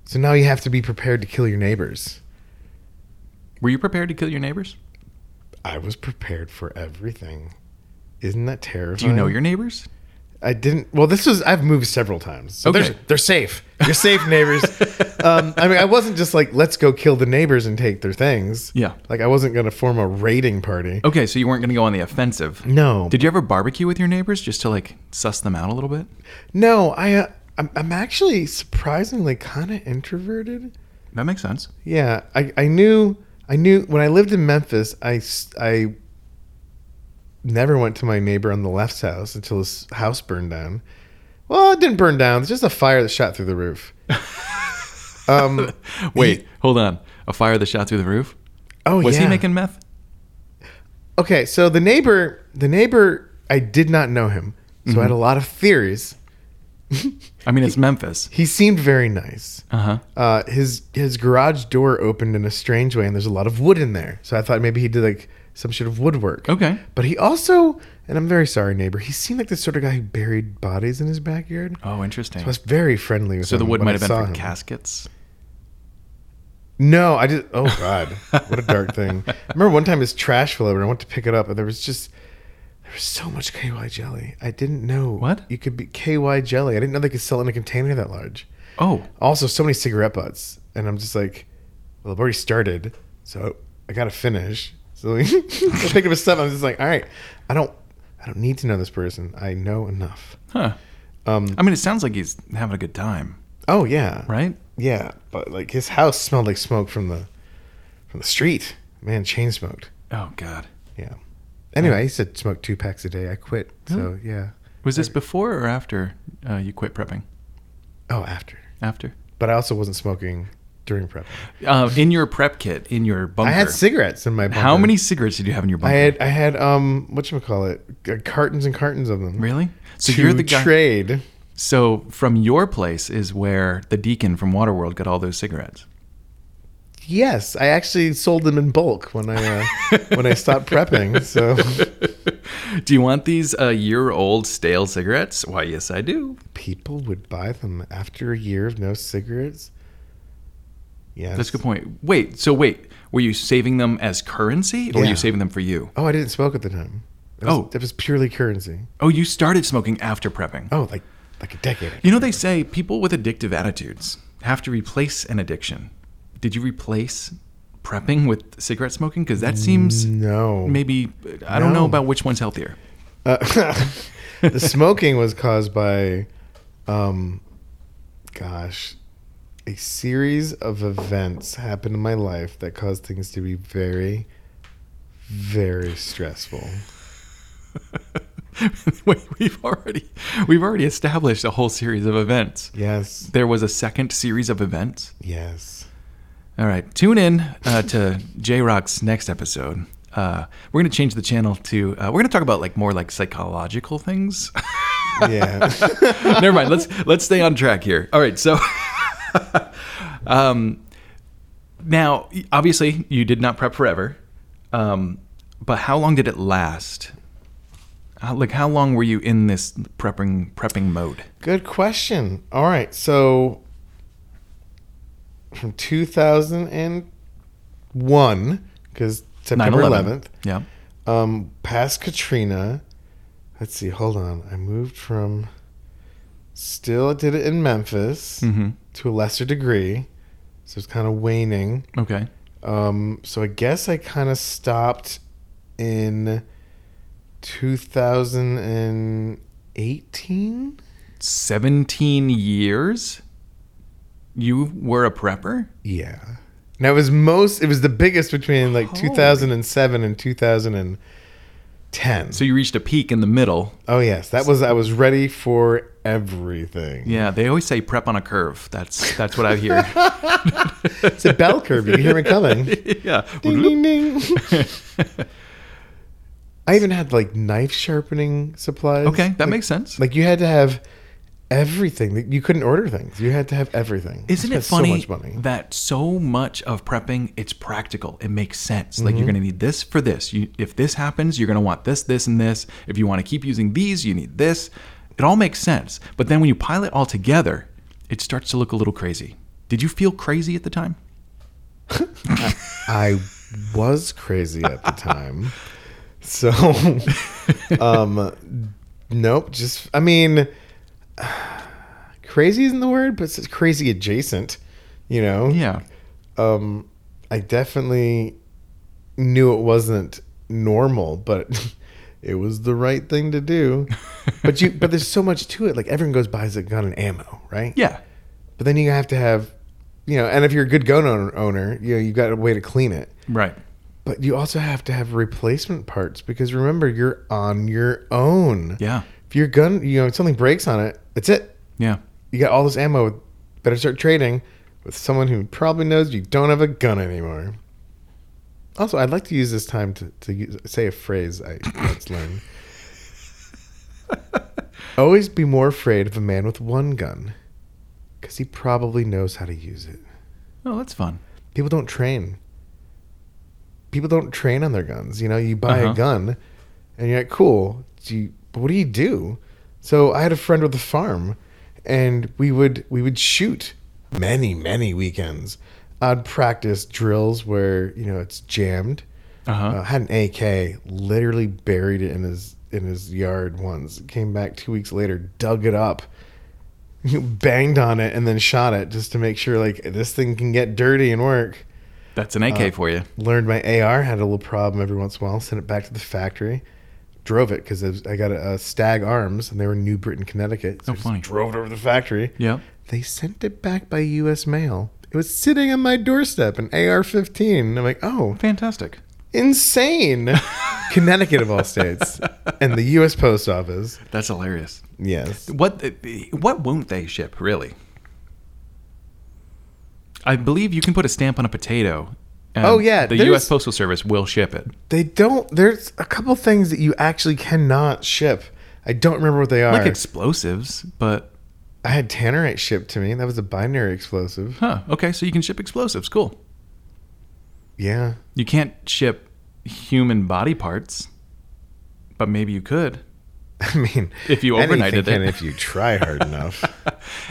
So now you have to be prepared to kill your neighbors. Were you prepared to kill your neighbors? I was prepared for everything. Isn't that terrifying? Do you know your neighbors? I didn't. Well, this was. I've moved several times. So Okay. they're, they're safe. You're safe, neighbors. um, I mean, I wasn't just like, let's go kill the neighbors and take their things. Yeah. Like, I wasn't going to form a raiding party. Okay, so you weren't going to go on the offensive. No. Did you ever barbecue with your neighbors just to like suss them out a little bit? No, I. Uh, I'm, I'm actually surprisingly kind of introverted. That makes sense. Yeah, I, I knew I knew when I lived in Memphis. I I never went to my neighbor on the left's house until his house burned down. Well, it didn't burn down. It's just a fire that shot through the roof. Um, Wait, hold on. A fire that shot through the roof? oh Was yeah. he making meth? Okay, so the neighbor, the neighbor, I did not know him, so I had a lot of theories. I mean, it's Memphis. He seemed very nice. Uh huh. uh, his his garage door opened in a strange way, and there's a lot of wood in there. So I thought maybe he did like some sort of woodwork. Okay. But he also, and I'm very sorry, neighbor. He seemed like the sort of guy who buried bodies in his backyard. Oh, interesting. I was very friendly with So him. the wood might I have been for him. caskets. No, I just. Oh God, what a dark thing. I remember one time his trash fell over, and I went to pick it up, and there was just there was so much KY jelly. I didn't know What? you could be KY jelly. I didn't know they could sell it in a container that large. Oh, also so many cigarette butts and i'm just like well i've already started so i gotta finish so i picked up a stuff i'm just like all right i don't i don't need to know this person. I know enough. Huh. um I mean, it sounds like he's having a good time, oh yeah. Right? yeah but like his house smelled like smoke from the from the street. Man chain smoked. Oh God. yeah. Anyway i used to smoke two packs a day. I quit so yeah. Was this before or after uh, you quit prepping? oh after. After. but i also wasn't smoking during prep Uh, in your prep kit, in your bunker. i had cigarettes in my bunker. How many cigarettes did you have in your bunker? I had I had um what you call it cartons and cartons of them. Really? So you're the guy. trade. so from your place is where the deacon from Waterworld got all those cigarettes. Yes, I actually sold them in bulk when I uh, when I stopped prepping. So Do you want these uh, year-old stale cigarettes? Why, yes, I do. people would buy them after a year of no cigarettes. Yes, That's a good point. Wait, so wait, were you saving them as currency, or were you saving them for you? Oh, I didn't smoke at the time. It was, Oh. that was purely currency. Oh, you started smoking after prepping. Oh, like like a decade. ago. You know, they say people with addictive attitudes have to replace an addiction. Did you replace prepping with cigarette smoking? Because that seems no. maybe, I don't know about which one's healthier. Uh, the smoking was caused by, um, gosh, a series of events happened in my life that caused things to be very, very stressful. Wait, we've already we've already established a whole series of events. Yes. There was a second series of events. Yes. All right, tune in uh, to J Rock's next episode. Uh, we're going to change the channel to uh, we're going to talk about like more like psychological things. Yeah. Never mind. Let's let's stay on track here. All right, so um, now obviously you did not prep forever, um, but how long did it last? How, like how long were you in this prepping prepping mode? Good question. All right. So from 2001, because September 11th, Yeah. um, past Katrina. Let's see. Hold on. I moved from. Still did it in Memphis Mm-hmm. to a lesser degree, so it's kind of waning. Okay. Um, so I guess I kind of stopped in 2018. Seventeen years. You were a prepper. Yeah. Now it was most. It was the biggest between like Holy. 2007 and 2010. So you reached a peak in the middle. oh yes, that was. I was ready for everything. Yeah, they always say prep on a curve. That's that's what I hear. It's a bell curve. You can hear me coming. yeah. ding ding ding. I even had like knife sharpening supplies. Okay, that Like- makes sense. Like you had to have everything. You couldn't order things. You had to have everything. Isn't it funny So much money. that so much of prepping it's practical? It makes sense. Like Mm-hmm. you're going to need this for this. You, if this happens, you're going to want this, this, and this. If you want to keep using these, you need this. It all makes sense. But then when you pile it all together, it starts to look a little crazy. Did you feel crazy at the time? I was crazy at the time. So, um, nope. Just, I mean, crazy isn't the word, but it's crazy adjacent. You know. Yeah. Um, I definitely knew it wasn't normal, but it was the right thing to do. But you, but there's so much to it. Like everyone goes buys a gun and ammo, right? Yeah. But then you have to have, you know, and if you're a good gun owner, owner you know, you got a way to clean it. Right. But you also have to have replacement parts because remember, you're on your own. Yeah. If your gun, you know, if something breaks on it, that's it. Yeah. You got all this ammo. Better start trading with someone who probably knows you don't have a gun anymore. Also, I'd like to use this time to, to use, say a phrase I once learned. Always be more afraid of a man with one gun because he probably knows how to use it. Oh, that's fun. People don't train. People don't train on their guns. You know, you buy Uh-huh. a gun and you're like, cool. Do you, but what do you do? So I had a friend with a farm and we would we would shoot many, many weekends. I'd practice drills where, you know, it's jammed. Uh-huh. Uh, had an AK, literally buried it in his in his yard once. Came back two weeks later, dug it up, banged on it, and then shot it just to make sure like this thing can get dirty and work. That's an AK Uh, for you. Learned my AR had a little problem every once in a while. Sent it back to the factory. Drove it because I got a, a Stag Arms and they were New Britain, Connecticut. So Oh, I just funny. Drove it over to the factory. Yep. They sent it back by U.S. mail. It was sitting on my doorstep, an AR-15. I'm like, oh, Fantastic. insane. Connecticut of all states, and the U.S. Post Office. That's hilarious. Yes. What uh, what won't they ship really? I believe you can put a stamp on a potato. and Oh, yeah, the U.S. Postal Service will ship it. They don't. There's a couple things that you actually cannot ship. I don't remember what they are. Like explosives, but I had tannerite shipped to me. That was a binary explosive. huh? Okay, so you can ship explosives. Cool. Yeah. You can't ship human body parts, but maybe you could. I mean, If you overnighted it. if you try hard enough.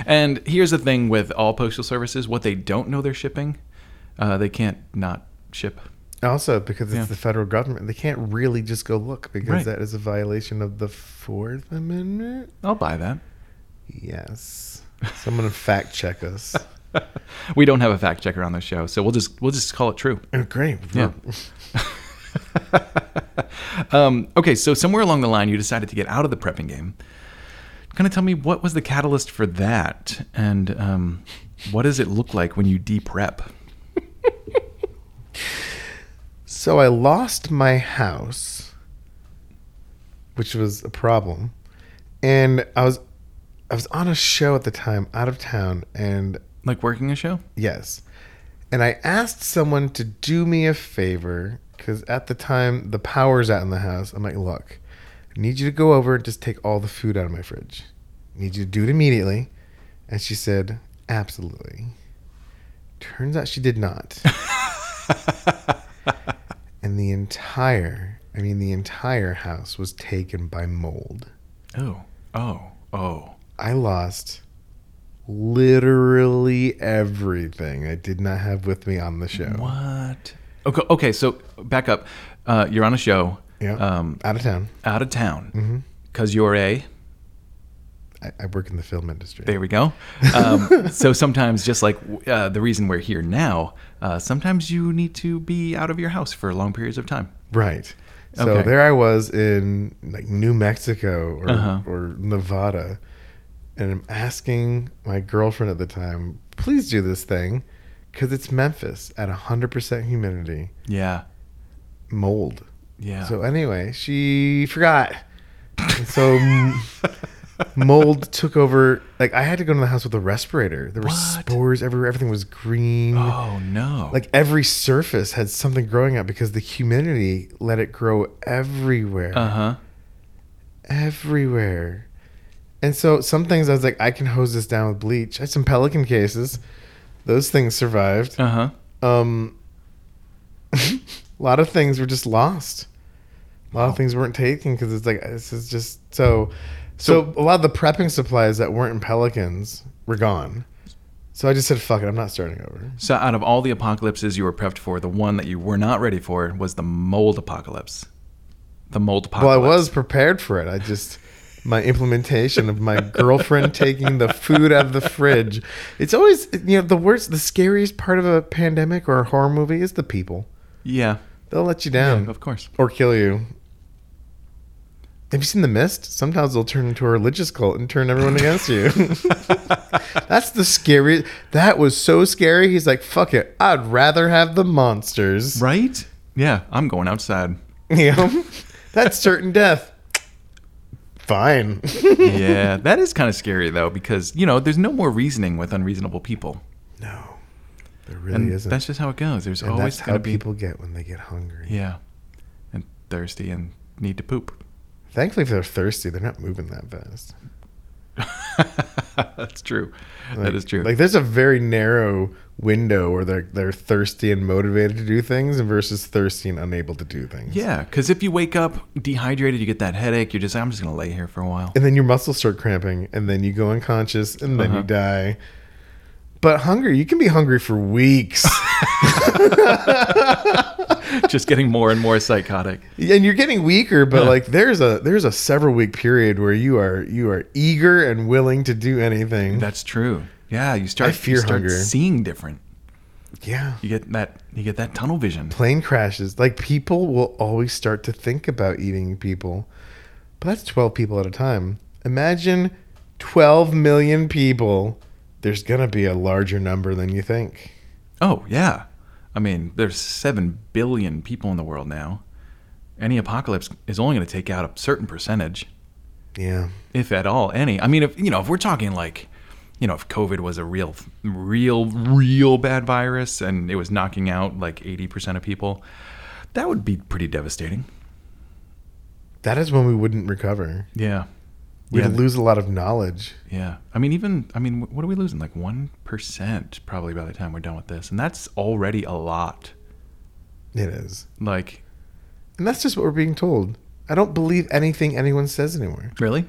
And here's the thing with all postal services: what they don't know they're shipping, uh, they can't not ship. Also, because it's Yeah. the federal government, they can't really just go look because Right. that is a violation of the Fourth Amendment. I'll buy that. Yes. Someone fact check us. We don't have a fact checker on the show, so we'll just we'll just call it true. Oh, great. Yeah. Um, okay, so somewhere along the line, you decided to get out of the prepping game. Kind of tell me what was the catalyst for that, and um, what does it look like when you de-prep? So I lost my house, which was a problem, and I was I was on a show at the time out of town, and Like working a show? yes, and I asked someone to do me a favor because at the time the power's out in the house. I'm like, look, I need you to go over and just take all the food out of my fridge. I need you to do it immediately, and she said, absolutely. Turns out she did not. and the entire i mean the entire house was taken by mold Oh, oh, oh. I lost literally everything i did not have with me on the show What? Okay, okay. So back up. Uh, you're on a show. yeah Um, out of town out of town Mm-hmm. because you're a. I, I work in the film industry There we go. Um, so sometimes, just like uh, the reason we're here now, uh, sometimes you need to be out of your house for long periods of time. right so Okay. there i was in like new mexico or, Uh-huh. or nevada and i'm asking my girlfriend at the time please do this thing because it's memphis at 100% humidity Yeah, mold yeah. So anyway, she forgot. And so mold took over. Like I had to go to the house with a respirator. There were What? spores everywhere. Everything was green. oh no. Like every surface had something growing out because the humidity let it grow everywhere. uh huh. Everywhere. And so some things I was like, I can hose this down with bleach. I had some pelican cases. Those things survived. Uh huh. Um, a lot of things were just lost. A lot of things weren't taken because it's like this is just so, so. a lot of the prepping supplies that weren't in Pelicans were gone. So I just said, "Fuck it, I'm not starting over." So out of all the apocalypses you were prepped for, the one that you were not ready for was the mold apocalypse. The mold apocalypse. Well, I was prepared for it. I just my implementation of my girlfriend taking the food out of the fridge. It's always you know the worst, the scariest part of a pandemic or a horror movie is the people. Yeah. They'll let you Yeah, down. of course. or kill you. Have you seen The Mist? Sometimes they'll turn into a religious cult and turn everyone against you. That's the scariest. That was so scary. He's like, "Fuck it, I'd rather have the monsters." Right? Yeah, I'm going outside. Know, that's certain death. Fine. yeah, that is kind of scary though, because you know, there's no more reasoning with unreasonable people, no, there really and isn't. that's just how it goes. There's and always that's how be people get when they get hungry. yeah, and thirsty and need to poop. Thankfully, if they're thirsty, they're not moving that fast. That's true. Like- that is true. Like there's a very narrow window where they're they're thirsty and motivated to do things, versus thirsty and unable to do things. yeah, because if you wake up dehydrated, you get that headache. You're just I'm just gonna lay here for a while. And then your muscles start cramping, and then you go unconscious, and then Uh-huh. you die. But hungry, you can be hungry for weeks, just getting more and more psychotic. and you're getting weaker. But Huh. like there's a there's a several week period where you are you are eager and willing to do anything. That's true. Yeah, you start. I fear you start hunger. seeing different. yeah. You get that. You get that tunnel vision. plane crashes. Like people will always start to think about eating people, but that's twelve people at a time. Imagine twelve million people. There's gonna be a larger number than you think. Oh yeah, I mean, there's seven billion people in the world now. Any apocalypse is only going to take out a certain percentage, Yeah. if at all any. I mean, if you know, if we're talking like, you know, if COVID was a real, real, real bad virus and it was knocking out like eighty percent of people, that would be pretty devastating. That is when we wouldn't recover. Yeah. We'd Yeah. lose a lot of knowledge. Yeah. I mean, even, I mean, what are we losing? Like 1% probably by the time we're done with this. And that's already a lot. It is. Like, And that's just what we're being told. I don't believe anything anyone says anymore. really?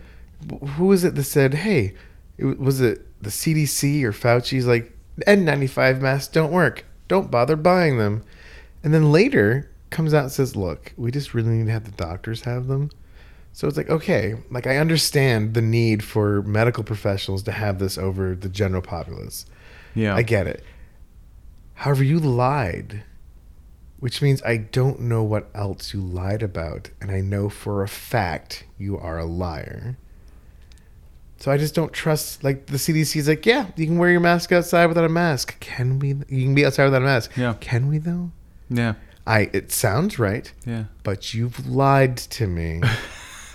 Wh- Who is it that said, hey, it, was it the CDC or Fauci's like, N95 masks don't work. Don't bother buying them. And then later comes out and says, look, we just really need to have the doctors have them. So it's like, okay, like I understand the need for medical professionals to have this over the general populace. Yeah. I get it. However, you lied, which means I don't know what else you lied about, and I know for a fact you are a liar. So I just don't trust. Like the CDC is like, yeah, you can wear your mask outside without a mask. Can we? You can be outside without a mask. Yeah. Can we though? yeah. I. It sounds right, Yeah. but you've lied to me.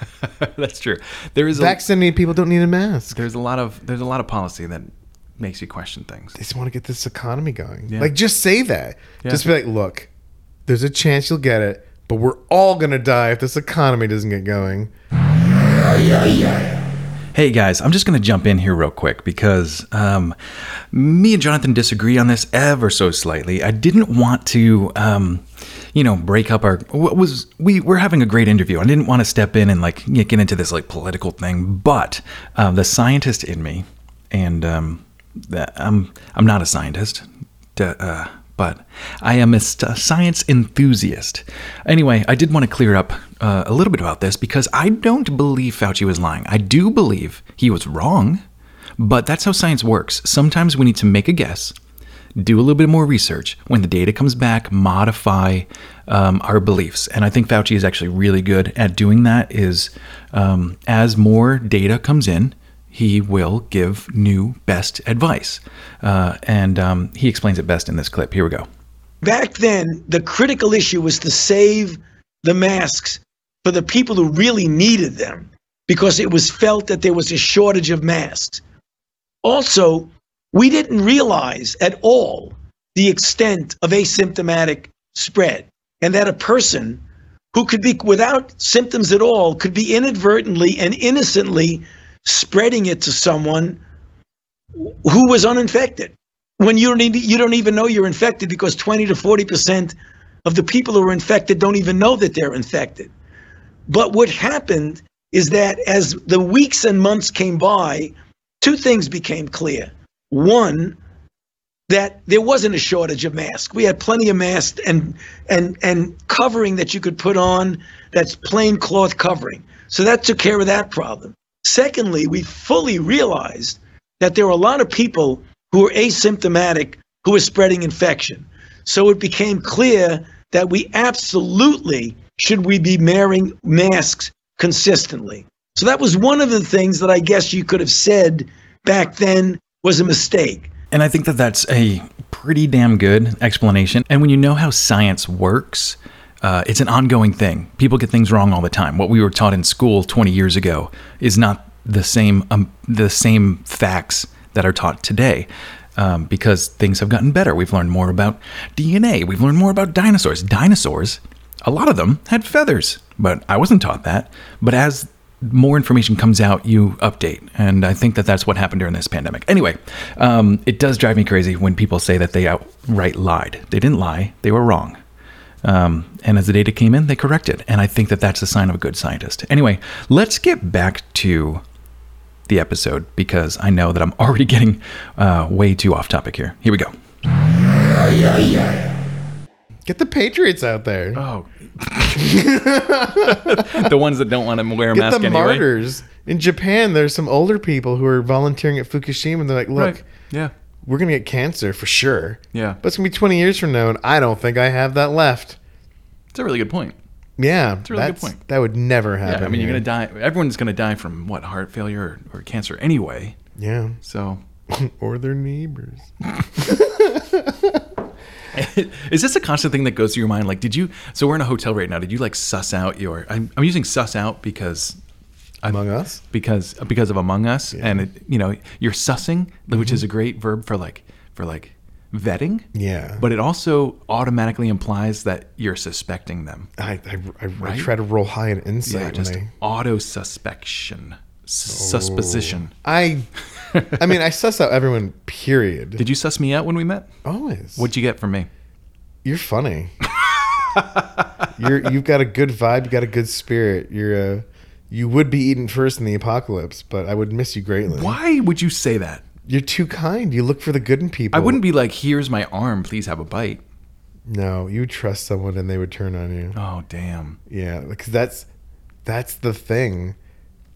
That's true. There is a Vaccinated people don't need a mask. there's a lot of there's a lot of policy that makes you question things. They just want to get this economy going. Yeah. Like, just say that. Yeah. Just be like, look, there's a chance you'll get it, but we're all gonna die if this economy doesn't get going. Hey guys, I'm just going to jump in here real quick because um, me and Jonathan disagree on this ever so slightly. I didn't want to, um, you know, break up our. What was we we're having a great interview. I didn't want to step in and like get into this like political thing, but uh, the scientist in me, and um, I'm I'm not a scientist. d- Uh, but I am a science enthusiast. Anyway, I did want to clear up uh, a little bit about this because I don't believe Fauci was lying. I do believe he was wrong, but that's how science works. Sometimes we need to make a guess, do a little bit more research. When the data comes back, modify um, our beliefs. And I think Fauci is actually really good at doing that. Is um, as more data comes in, he will give new best advice. Uh, and um, he explains it best in this clip. Here we go. back then the critical issue was to save the masks for the people who really needed them because it was felt that there was a shortage of masks also we didn't realize at all the extent of asymptomatic spread and that a person who could be without symptoms at all could be inadvertently and innocently spreading it to someone who was uninfected when you don't even, you don't even know you're infected because 20 to 40 percent of the people who are infected don't even know that they're infected. But what happened is that as the weeks and months came by, two things became clear. One, that there wasn't a shortage of masks. We had plenty of masks and and and covering that you could put on that's plain cloth covering. So that took care of that problem. Secondly, we fully realized that there were a lot of people who were asymptomatic who were spreading infection. So it became clear that we absolutely should we be wearing masks consistently. So that was one of the things that I guess you could have said back then was a mistake. And I think that that's a pretty damn good explanation. And when you know how science works, uh, it's an ongoing thing. People get things wrong all the time. What we were taught in school 20 years ago is not the same um, the same facts that are taught today. Um, because things have gotten better. We've learned more about DNA. We've learned more about dinosaurs. Dinosaurs, a lot of them had feathers, but I wasn't taught that. But as more information comes out, you update. And I think that that's what happened during this pandemic. Anyway, um, it does drive me crazy when people say that they outright lied. They didn't lie, they were wrong. Um, and as the data came in, they corrected. And I think that that's a sign of a good scientist. Anyway, let's get back to the episode because I know that I'm already getting uh, way too off topic here. Here we go. Get the Patriots out there. Oh. the ones that don't want to wear a Get mask the anyway. martyrs. In Japan, there's some older people who are volunteering at Fukushima. And they're like, look, Right. Yeah. We're going to get cancer for sure. Yeah. But it's going to be 20 years from now, and I don't think I have that left. It's a really good point. Yeah. it's a really good point. That would never happen. Yeah, I mean, you're here. gonna die. Everyone's gonna die from what heart failure or, or cancer anyway. Yeah. So, or their neighbors. is this a constant thing that goes through your mind? Like, did you? So we're in a hotel right now. Did you like suss out your? I'm, I'm using suss out because Among us? because because of Among Us, and it, you know you're sussing, which Mm-hmm. is a great verb for like for like vetting. Yeah. But it also automatically implies that you're suspecting them. I, I, I, I try to roll high in insight. Yeah, just when auto suspection, susposition. I. I, I mean, I suss out everyone. Period. Did you suss me out when we met? Always. What'd you get from me? You're funny. You're you've got a good vibe. You got a good spirit. You're uh, you would be eaten first in the apocalypse, but I would miss you greatly. Why would you say that? You're too kind. You look for the good in people. I wouldn't be like, here's my arm, please have a bite. No, you trust someone and they would turn on you. Oh, damn. Yeah, because that's that's the thing.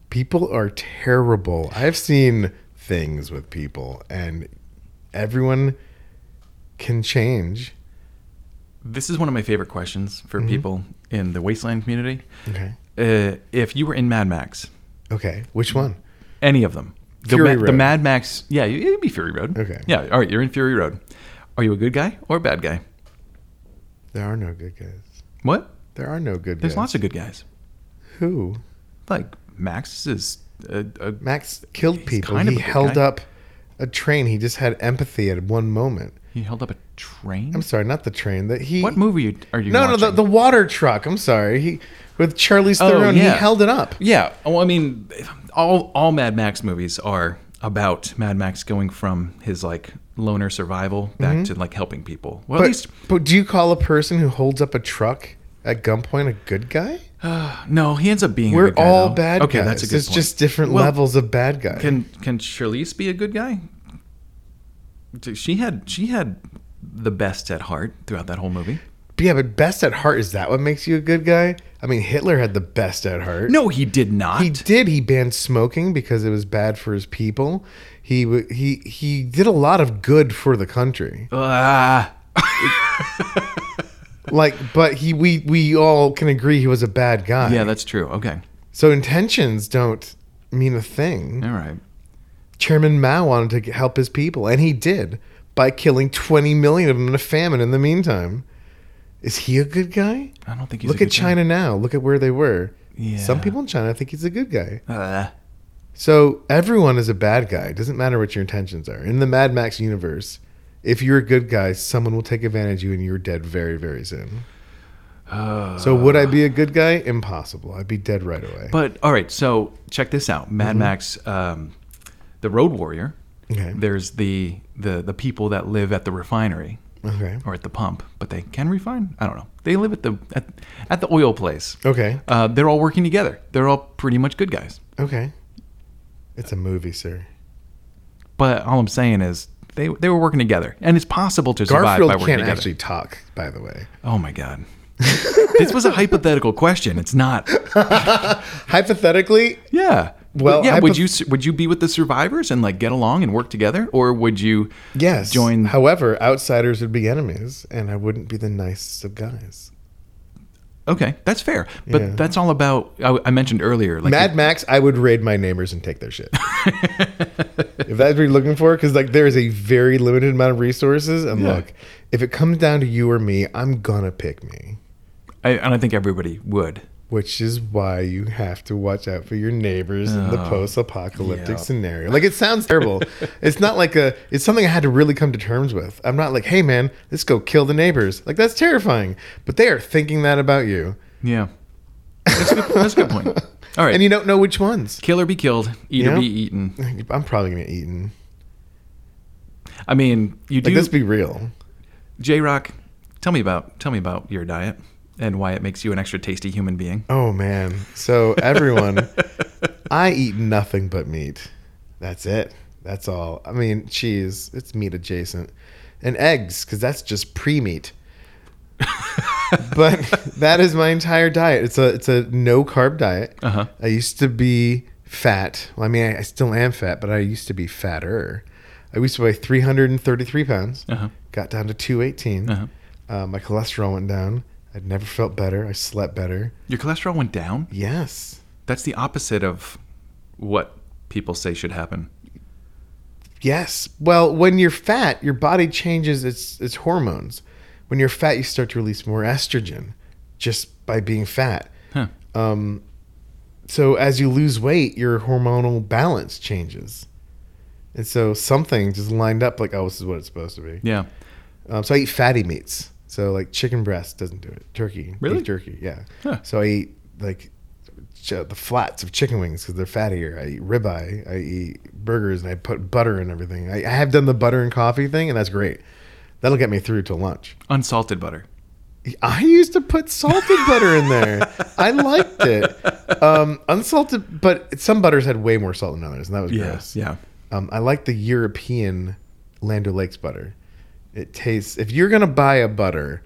People are terrible. I've seen things with people, and everyone can change. This is one of my favorite questions for mm-hmm. people in the Wasteland community. Okay. Uh, if you were in Mad Max, Okay. Which one? any of them, the, Fury Ma- the Road. Mad Max, yeah, it'd be Fury Road. Okay. Yeah. All right. You're in Fury Road. Are you a good guy or a bad guy? There are no good guys. What? There are no good guys. There's guys. lots of good guys. Who? Like Max is a, a Max killed He's people. kind of He a good held guy. up a train. He just had empathy at one moment. he held up a train. I'm sorry, not the train. That he. what movie are you? No, no, watching? the, the water truck. I'm sorry. He with Charlize Oh, Theron. yeah. He held it up. Yeah. Well, I mean, all all Mad Max movies are about Mad Max going from his like loner survival back to like helping people. Well, Mm-hmm. But, at least but do you call a person who holds up a truck at gunpoint a good guy? no, he ends up being. a good guy. We're guy, all though. bad Okay, guys. that's a good It's point. just different Well, levels of bad guy. Can can Charlize be a good guy? She had she had the best at heart throughout that whole movie. Yeah, but best at heart is that what makes you a good guy? I mean, Hitler had the best at heart. No, he did not. He did. He banned smoking because it was bad for his people. He he he did a lot of good for the country. Ah. Like, but he we we all can agree he was a bad guy. yeah, that's true. Okay. so intentions don't mean a thing. All right. Chairman Mao wanted to help his people, and he did by killing 20 million of them in a famine. In the meantime, is he a good guy? I don't think he's Look a at good guy. China now. Look at where they were. Yeah. Some people in China think he's a good guy. Uh, So everyone is a bad guy. It doesn't matter what your intentions are. In the Mad Max universe, if you're a good guy, someone will take advantage of you and you're dead very, very soon. so would I be a good guy? Impossible. I'd be dead right away. But all right, so check this out. Mad Mm-hmm. Max, um, the Road Warrior. Okay. There's the the the people that live at the refinery okay. or at the pump, but they can refine. I don't know. They live at the at, at the oil place. Okay. Uh, they're all working together. They're all pretty much good guys. Okay. It's a movie, sir. But all I'm saying is they they were working together, and it's possible to survive Garfield by working can't together. actually talk, by the way. Oh my god. this was a hypothetical question. It's not. Hypothetically, Yeah. Well, yeah. would you would you be with the survivors and like get along and work together, or would you yes. join? However, outsiders would be enemies, and I wouldn't be the nicest of guys. Okay, that's fair. But Yeah. that's all about. I, I mentioned earlier, like Mad Max, I would raid my neighbors and take their shit. if that's what you're looking for, because like there is a very limited amount of resources, and Yeah. look, if it comes down to you or me, I'm gonna pick me. I, and I think everybody would. Which is why you have to watch out for your neighbors in the Oh, post-apocalyptic yeah. scenario. Like it sounds terrible. it's not like a. It's something I had to really come to terms with. I'm not like, hey man, let's go kill the neighbors. Like that's terrifying. But they are thinking that about you, Yeah, that's a good, that's a good point. All right, and you don't know which ones. kill or be killed, eat or be eaten. I'm probably gonna eat eaten. I mean, you do. Like let's be real. J Rock, tell me about tell me about your diet and why it makes you an extra tasty human being. Oh man. So everyone I eat nothing but meat. That's it. That's all. I mean, cheese, it's meat adjacent. And eggs cuz that's just pre-meat. but that is my entire diet. It's a it's a no carb diet. Uh-huh. I used to be fat. Well, I mean, I, I still am fat, but I used to be fatter. I used to weigh 333 pounds. Uh-huh. Got down to 218. Uh-huh. Uh, my cholesterol went down. I'd never felt better. I slept better. Your cholesterol went down. Yes. That's the opposite of what people say should happen. Yes. Well, when you're fat, your body changes its its hormones. When you're fat, you start to release more estrogen just by being fat. Huh. Um, so as you lose weight, your hormonal balance changes. And so something just lined up like, oh, this is what it's supposed to be. Yeah. Um, so I eat fatty meats. So like chicken breast doesn't do it. Turkey, Really? jerky, yeah. Huh. So I eat like the flats of chicken wings because they're fattier. I eat ribeye. I eat burgers and I put butter and everything. I, I have done the butter and coffee thing, and that's great. That'll get me through to lunch. Unsalted butter. I used to put salted butter in there. I liked it. Um, unsalted, but some butters had way more salt than others, and that was Yeah. gross. Yeah. Um, I like the European Land Lakes butter. It tastes. If you're gonna buy a butter,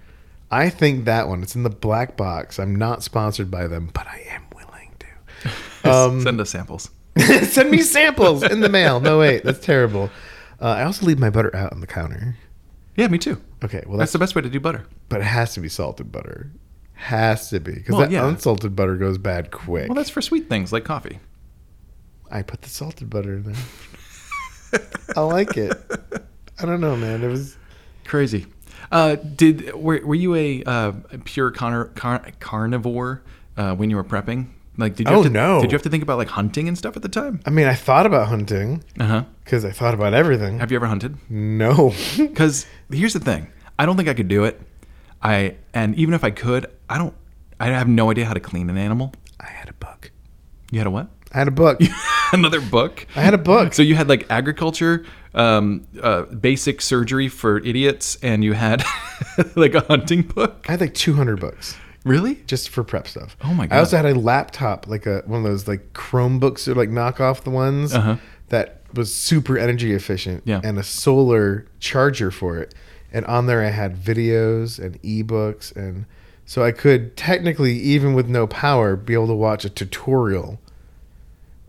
I think that one. It's in the black box. I'm not sponsored by them, but I am willing Um, Send us samples. Send me samples in the mail. No, wait, that's terrible. Uh, I also leave my butter out on the counter. Yeah, me too. Okay, well, That's that's, the best way to do butter. but it has to be salted butter. Has to be because Well, that yeah. unsalted butter goes bad quick. Well, that's for sweet things like coffee. I put the salted butter in there. I like it. I don't know, man. It was Crazy. Uh, did were, were you a uh, pure car- car- carnivore uh, when you were prepping? Like, did you Oh, have to, no. Did you have to think about like hunting and stuff at the time? I mean, I thought about hunting Uh huh. because I thought about everything. Have you ever hunted? no. Because here's the thing, I don't think I could do it. I and even if I could, I don't. I have no idea how to clean an animal. I had a book. You had a what? I had a book. Another book. I had a book. So you had like agriculture, um, uh, basic surgery for idiots, and you had like a hunting book. I had like 200 books Really? just for prep stuff. Oh my god! I also had a laptop, like a one of those like Chromebooks or like knock off the ones Uh-huh. that was super energy efficient Yeah. and a solar charger for it. And on there I had videos and ebooks and so I could technically even with no power be able to watch a tutorial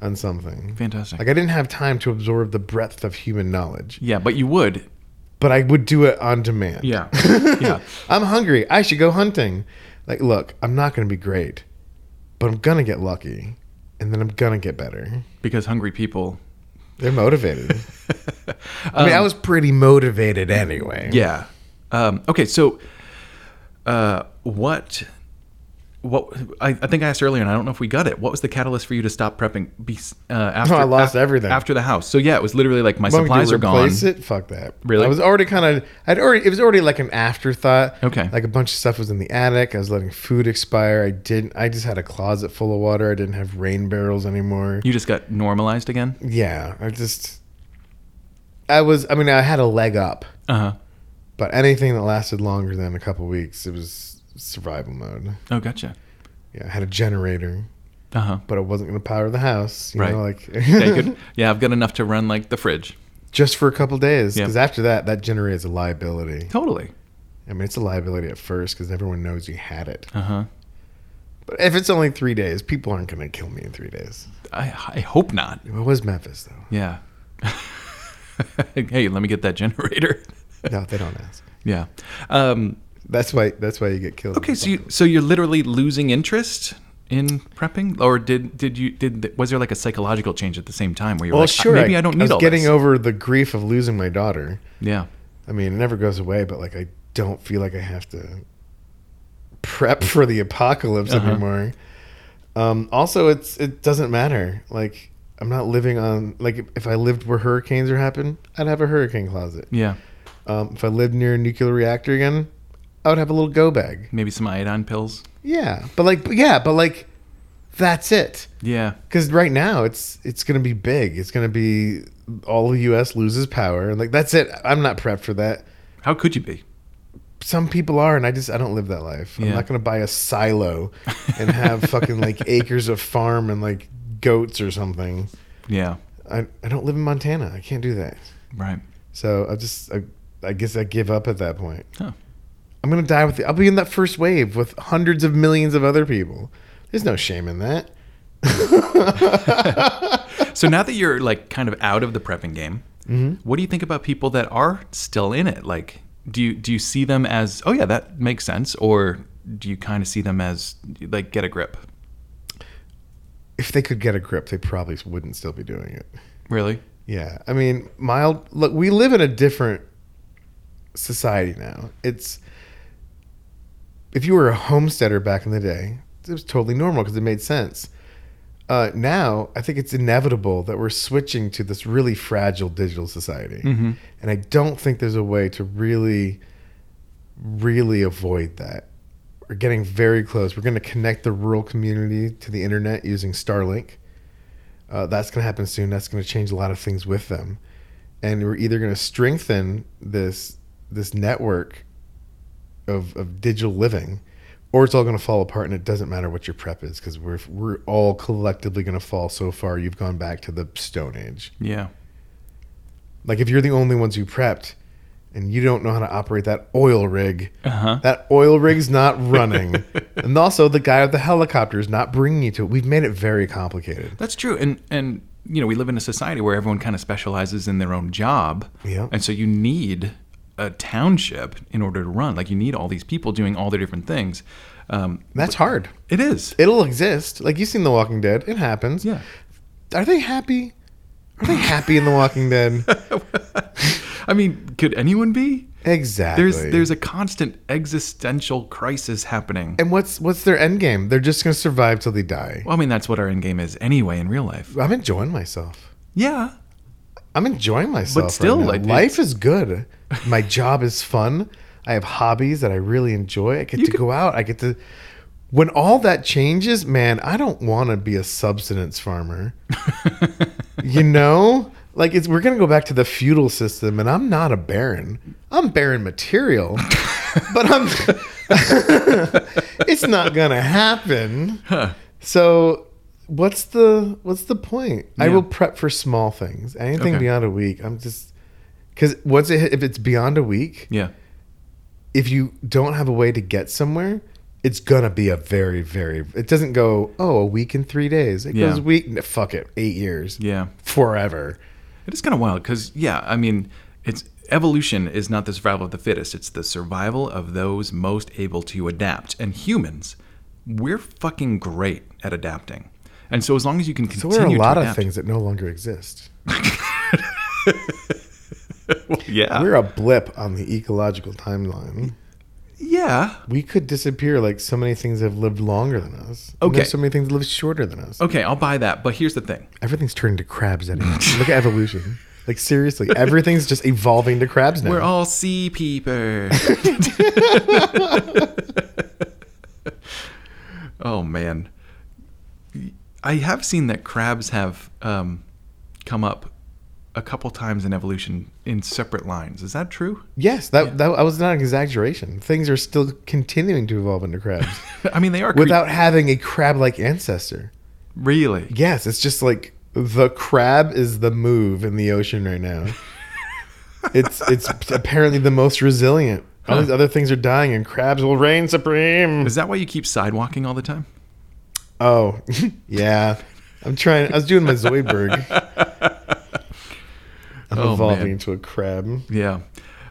on something. Fantastic. Like I didn't have time to absorb the breadth of human knowledge, yeah, but you would. but I would do it on demand. Yeah. yeah. I'm hungry. I should go hunting. Like, look, I'm not going to be great, but I'm going to get lucky. And then I'm going to get better. Because hungry people. They're motivated. I mean, I was pretty motivated anyway. Yeah. Um, okay, so uh, what? What I, I think I asked earlier, and I don't know if we got it. What was the catalyst for you to stop prepping? Be, uh, after I lost af- everything. after the house. So yeah, it was literally like my supplies are gone. replace It? Fuck that. Really? I was already kind of. I'd already. It was already like an afterthought. Okay. Like a bunch of stuff was in the attic. I was letting food expire. I didn't. I just had a closet full of water. I didn't have rain barrels anymore. You just got normalized again. yeah. I just. I was. I mean, I had a leg up. Uh huh. But anything that lasted longer than a couple weeks, it was survival mode. Oh, gotcha. Yeah, I had a generator, Uh huh. but it wasn't going to power the house. You Right. know, like Yeah, could, yeah, I've got enough to run like the fridge. just for a couple days. Yeah. Because after that, that generator is a liability. Totally. I mean, it's a liability at first because everyone knows you had it. Uh huh. But if it's only three days, people aren't going to kill me in three days. I I hope not. It was Memphis though. Yeah. hey, let me get that generator. No, they don't ask. yeah. Um, That's why. That's why you get killed. Okay, so you, so you're literally losing interest in prepping, or did did you did was there like a psychological change at the same time where you're well, like, sure. maybe I, don't need I was all getting this? over the grief of losing my daughter. yeah, I mean, it never goes away, but like I don't feel like I have to prep for the apocalypse Uh-huh. anymore. Um, also, it's it doesn't matter. Like I'm not living on like if I lived where hurricanes are happening, I'd have a hurricane closet. yeah, Um, if I lived near a nuclear reactor again, I would have a little go bag. maybe some iodine pills. Yeah, but like yeah, but like that's it. Yeah, Because right now it's it's gonna be big. It's gonna be all the U.S. loses power, and like that's it. I'm not prepped for that. how could you be? some people are, and I just I don't live that life. I'm not gonna buy a silo and have fucking like acres of farm and like goats or something. Yeah, I I don't live in Montana. I can't do that. right. So I just I, I guess I give up at that point. Huh. I'm gonna die with the, I'll be in that first wave with hundreds of millions of other people. There's no shame in that. So now that you're like kind of out of the prepping game, Mm-hmm. what do you think about people that are still in it? Like, do you do you see them as oh yeah that makes sense, or do you kind of see them as like get a grip? If they could get a grip, they probably wouldn't still be doing it. Really? Yeah, I mean, mild. Look, we live in a different society now. It's if you were a homesteader back in the day, it was totally normal because it made sense. Uh, now, I think it's inevitable that we're switching to this really fragile digital society, Mhm. and I don't think there's a way to really, really avoid that. We're getting very close. We're going to connect the rural community to the internet using Starlink. Uh, that's going to happen soon. That's going to change a lot of things with them, and we're either going to strengthen this this network of of digital living, or it's all going to fall apart, and it doesn't matter what your prep is because we're we're all collectively going to fall so far. You've gone back to the Stone Age. Yeah. Like if you're the only ones who prepped, and you don't know how to operate that oil rig. Uh-huh. That oil rig's not running. and also, the guy with the helicopter is not bringing you to it. We've made it very complicated. That's true. And and you know, we live in a society where everyone kind of specializes in their own job. Yeah. And so you need a township in order to run. Like you need all these people doing all their different things. Um, That's hard. it is. It'll exist. Like you've seen The Walking Dead. It happens. Yeah. Are they happy? Are they happy in The Walking Dead? I mean, could anyone be? Exactly. There's there's a constant existential crisis happening. and what's what's their end game? They're just gonna survive till they die. Well, I mean, that's what our end game is anyway in real life. I'm enjoying myself. Yeah. I'm enjoying myself. But still, right like, life is good. My job is fun. I have hobbies that I really enjoy. I get to go out. I get to. When all that changes, man, I don't want to be a subsistence farmer. you know, like it's we're gonna go back to the feudal system, and I'm not a baron. I'm baron material, but I'm. it's not gonna happen. So what's the what's the point? I will prep for small things. Anything Okay. beyond a week, I'm just because once it if it's beyond a week, Yeah. if you don't have a way to get somewhere, it's gonna be a very very. It doesn't go oh a week and three days. It Yeah. goes week. no, Fuck it, eight years. Yeah. forever. It is kind of wild because, yeah, I mean, it's evolution is not the survival of the fittest. It's the survival of those most able to adapt. And humans, we're fucking great at adapting. And so as long as you can So continue there are a lot of things that no longer exist. yeah, We're a blip on the ecological timeline. yeah, We could disappear like so many things have lived longer than us. Okay. so many things live shorter than us. okay, I'll buy that. But here's the thing: Everything's turned to crabs anyway. Look at evolution. Like seriously, everything's just evolving to crabs now. we're all sea peeper. oh man, I have seen that crabs have um, come up a couple times in evolution in separate lines. Is that true? yes, that, that that was not an exaggeration. Things are still continuing to evolve into crabs I mean, they are cre- without having a crab-like ancestor. really. Yes, it's just like the crab is the move in the ocean right now. it's it's apparently the most resilient. All these other things are dying, and crabs will reign supreme. Is that why you keep sidewalking all the time? Oh, yeah. I'm trying. I was doing my Zoidberg. I'm Oh, evolving man. into a crab. Yeah.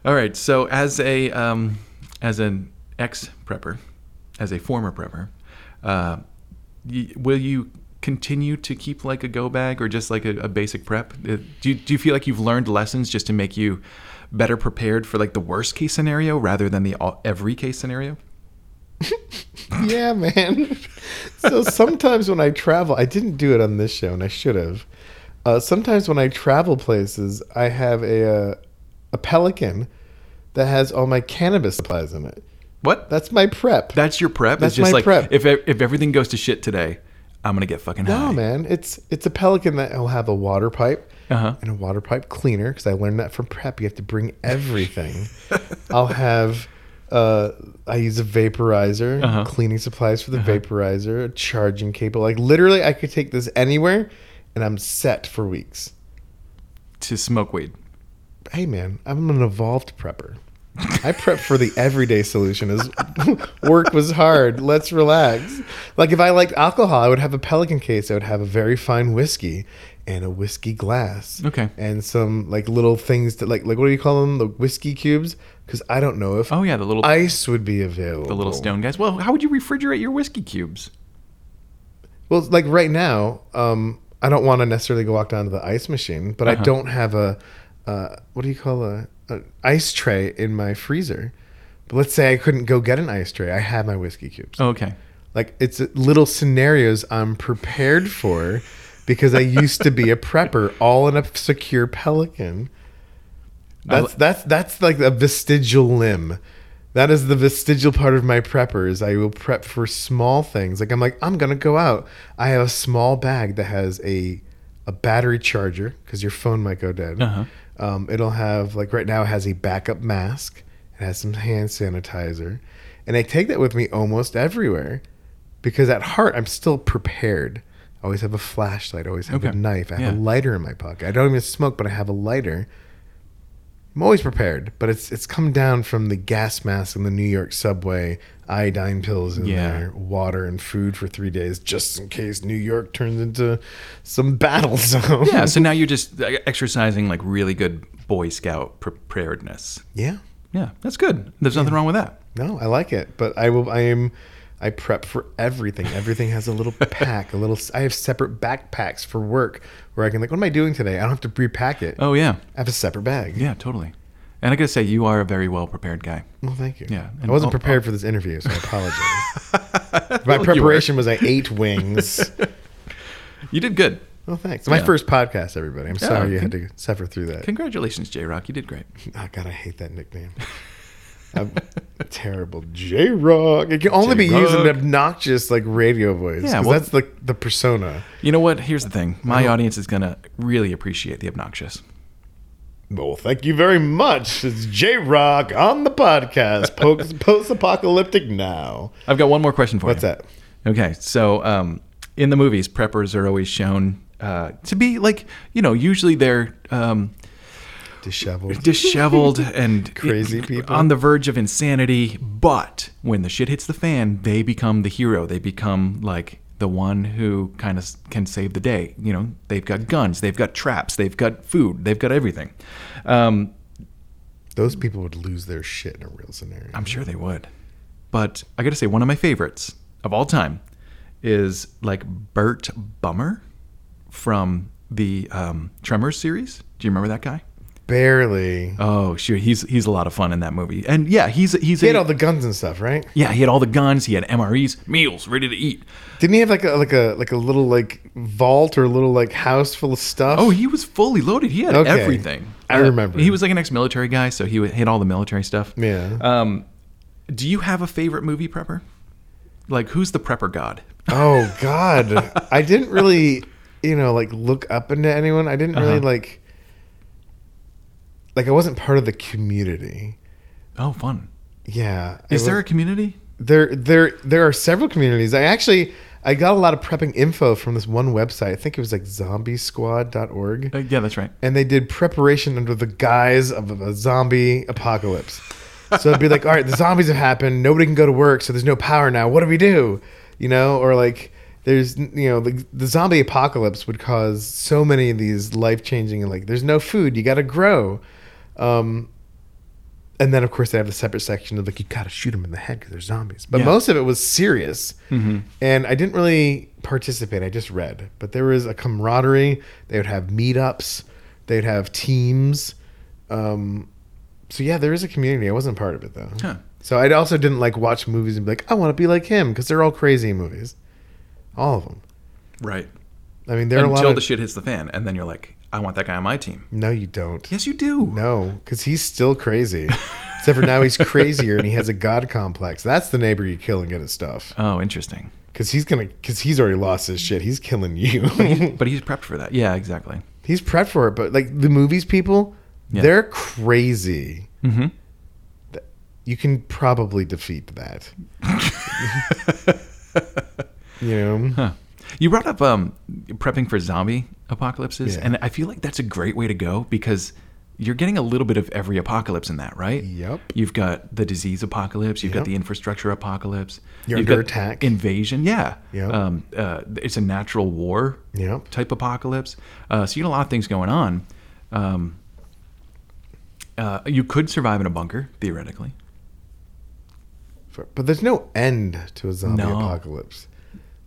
All right. So as a um, as an ex prepper, as a former prepper, uh, y- will you continue to keep like a go bag or just like a, a basic prep? Uh, Do you, do you feel like you've learned lessons just to make you better prepared for like the worst case scenario rather than the all, every case scenario? Yeah, man. so sometimes when I travel, I didn't do it on this show, and I should have. Uh, sometimes when I travel places, I have a uh, a pelican that has all my cannabis supplies in it. What? That's my prep. That's your prep. That's it's just my like prep. if if everything goes to shit today, I'm gonna get fucking high. no, man. It's it's a pelican that will have a water pipe Uh-huh. and a water pipe cleaner because I learned that from prep. You have to bring everything. I'll have. Uh, I use a vaporizer, Uh-huh. cleaning supplies for the vaporizer, a charging cable. Like literally, I could take this anywhere, and I'm set for weeks. To smoke weed. Hey, man, I'm an evolved prepper. I prep for the everyday solution. Is work was hard. Let's relax. Like if I liked alcohol, I would have a Pelican case. I would have a very fine whiskey and a whiskey glass. Okay. And some like little things that like like what do you call them? The whiskey cubes? Because I don't know if Oh yeah, the little ice would be available. the little stone guys. Well, how would you refrigerate your whiskey cubes? Well, like right now, um, I don't want to necessarily go walk down to the ice machine, but I Uh-huh. don't have a uh, what do you call a, a ice tray in my freezer. But let's say I couldn't go get an ice tray. I have my whiskey cubes. Oh, okay. Like it's little scenarios I'm prepared for because I used to be a prepper, all in a secure pelican. That's that's that's like a vestigial limb. That is the vestigial part of my preppers. I will prep for small things. Like I'm like I'm gonna go out. I have a small bag that has a a battery charger because your phone might go dead. Uh-huh. Um, it'll have like right now it has a backup mask. It has some hand sanitizer, and I take that with me almost everywhere because at heart I'm still prepared. I always have a flashlight. I always have a knife. I have Yeah. a lighter in my pocket. I don't even smoke, but I have a lighter. I'm always prepared, but it's it's come down from the gas mask in the New York subway, iodine pills in Yeah. there, water and food for three days, just in case New York turns into some battle zone. Yeah, so now you're just uh, exercising like really good Boy Scout preparedness. yeah. Yeah, that's good. There's nothing wrong with that. No, I like it, but I will. I am. I prep for everything. Everything has a little pack, a little. I have separate backpacks for work where I can like, what am I doing today? I don't have to repack it. Oh yeah, I have a separate bag. yeah, totally. And I gotta say, you are a very well prepared guy. Well, thank you. Yeah, I wasn't prepared for this interview, so I apologize. My preparation was I ate wings. You did good. Well, thanks. My Yeah. first podcast, everybody. I'm sorry you con- had to suffer through that. Congratulations, J Rock. You did great. Oh God, I hate that nickname. I'm terrible. J Rock. It can only be used in an obnoxious like radio voice. Yeah, 'cause well- that's the the persona. You know what? Here's the thing. My audience is gonna really appreciate the obnoxious. Well, thank you very much. It's J Rock on the podcast. Post apocalyptic now. I've got one more question for you. What's you. that? Okay, so um, in the movies, preppers are always shown uh, to be like, you know, usually they're um, Disheveled. disheveled and Crazy people. on the verge of insanity. But when the shit hits the fan, they become the hero. They become like the one who kind of can save the day. You know, they've got guns, they've got traps, they've got food, they've got everything. Um, Those people would lose their shit in a real scenario. I'm sure they would. But I got to say, one of my favorites of all time is like Burt Gummer from the um, Tremors series. Do you remember that guy? Barely. Oh, sure. He's he's a lot of fun in that movie. And yeah, he's he's He a, had all the guns and stuff, right? yeah, he had all the guns. He had MREs, meals ready to eat. Didn't he have like a like a like a little like vault or a little like house full of stuff? Oh, he was fully loaded. He had Okay. everything. I remember. He was like an ex-military guy, so he had all the military stuff. yeah. Um, do you have a favorite movie prepper? Like, who's the prepper god? Oh God, I didn't really, you know, like look up into anyone. I didn't really Uh-huh. like, like I wasn't part of the community. Oh, fun. Yeah, Is there a community? there there there are several communities. I actually I got a lot of prepping info from this one website. I think it was like zombiesquad.org. Uh, yeah, that's right. and they did preparation under the guise of a zombie apocalypse. So it'd be like, all right, the zombies have happened. Nobody can go to work, so there's no power now. What do we do? You know, or like there's you know the, the zombie apocalypse would cause so many of these life changing and like there's no food. You got to grow. Um, and then of course they have the separate section of like you got to shoot them in the head because they're zombies. But Yeah. most of it was serious, and I didn't really participate. I just read. But there was a camaraderie. They would have meetups. They'd have teams. Um, so yeah, there is a community. I wasn't part of it though. Huh. So I also didn't like watch movies and be like, I want to be like him because they're all crazy movies, all of them. Right. I mean, there are a Until lot of. the shit hits the fan, and then you're like, I want that guy on my team. no, you don't. Yes, you do. No, because he's still crazy. Except for now he's crazier and he has a god complex. That's the neighbor you kill and get his stuff. Oh, interesting. Because he's gonna, because he's already lost his shit. He's killing you. But he's prepped for that. Yeah, exactly. he's prepped for it. But like the movies people, Yeah. they're crazy. Mm-hmm. You can probably defeat that. you know, Huh. You brought up um, prepping for zombie apocalypses, Yeah. and I feel like that's a great way to go because you're getting a little bit of every apocalypse in that, right? Yep. You've got the disease apocalypse. You've Yep. got the infrastructure apocalypse. You're you've under got attack. Invasion. Yeah. Yep. Um, uh, it's a natural war. Yep. Type apocalypse. Uh, so you got a lot of things going on. Um, uh, you could survive in a bunker theoretically. For- but there's no end to a zombie No. apocalypse.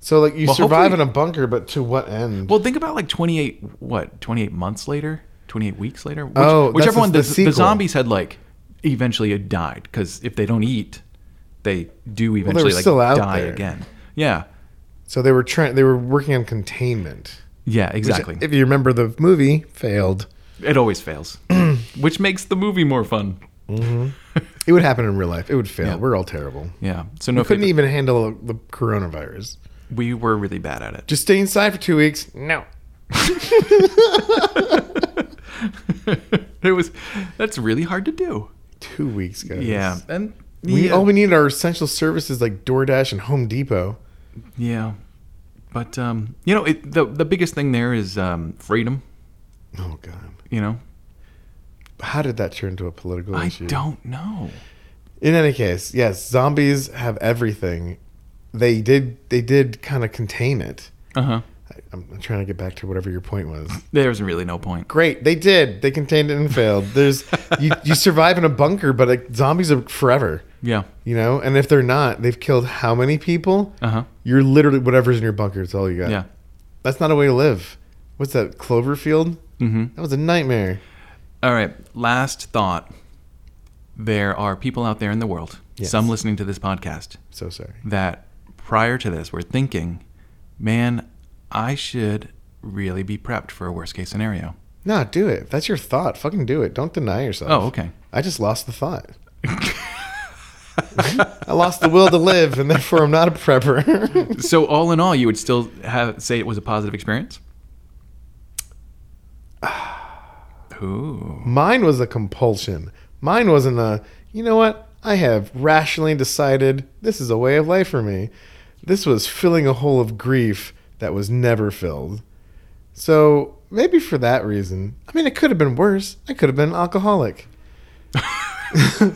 So like you Well, survive in a bunker, but to what end? Well, think about like 28, what, 28 months later? 28 weeks later? Which, Oh, whichever one, the the, the zombies had like eventually had died because if they don't eat, they do eventually like still out die there. again. Yeah. so they were trying. They were working on containment. Yeah, which, exactly. if you remember, the movie failed. it always fails, which makes the movie more fun. Mm-hmm. It would happen in real life. It would fail. Yeah. We're all terrible. Yeah. So no, We couldn't even handle the coronavirus. We were really bad at it. Just stay inside for two weeks. No. it was, that's really hard to do. Two weeks, guys. Yeah. And We yeah, all we need are essential services like DoorDash and Home Depot. yeah. But, um, you know, it, the, the biggest thing there is um, freedom. Oh God. you know how did that turn into a political I issue? don't know. In any case, yes, zombies have everything. They did. They did kind of contain it. Uh huh. I'm trying to get back to whatever your point was. There was really no point. Great, they did. They contained it and failed. There's you, you survive in a bunker, but like, zombies are forever. Yeah. You know, and if they're not, they've killed how many people? Uh huh. You're literally whatever's in your bunker. It's all you got. Yeah. That's not a way to live. What's that? Cloverfield? Mm-hmm. That was a nightmare. All right. Last thought. There are people out there in the world, Yes. some listening to this podcast, So sorry. that prior to this were thinking, man, I should really be prepped for a worst case scenario. No, do it. If that's your thought, fucking do it. Don't deny yourself. Oh, okay. I just lost the thought. I lost the will to live, and therefore I'm not a prepper. So, all in all, you would still have say it was a positive experience? Ooh. Mine was a compulsion. Mine wasn't a, you know what? I have rationally decided this is a way of life for me. This was filling a hole of grief that was never filled. So maybe for that reason. I mean, it could have been worse. I could have been an alcoholic.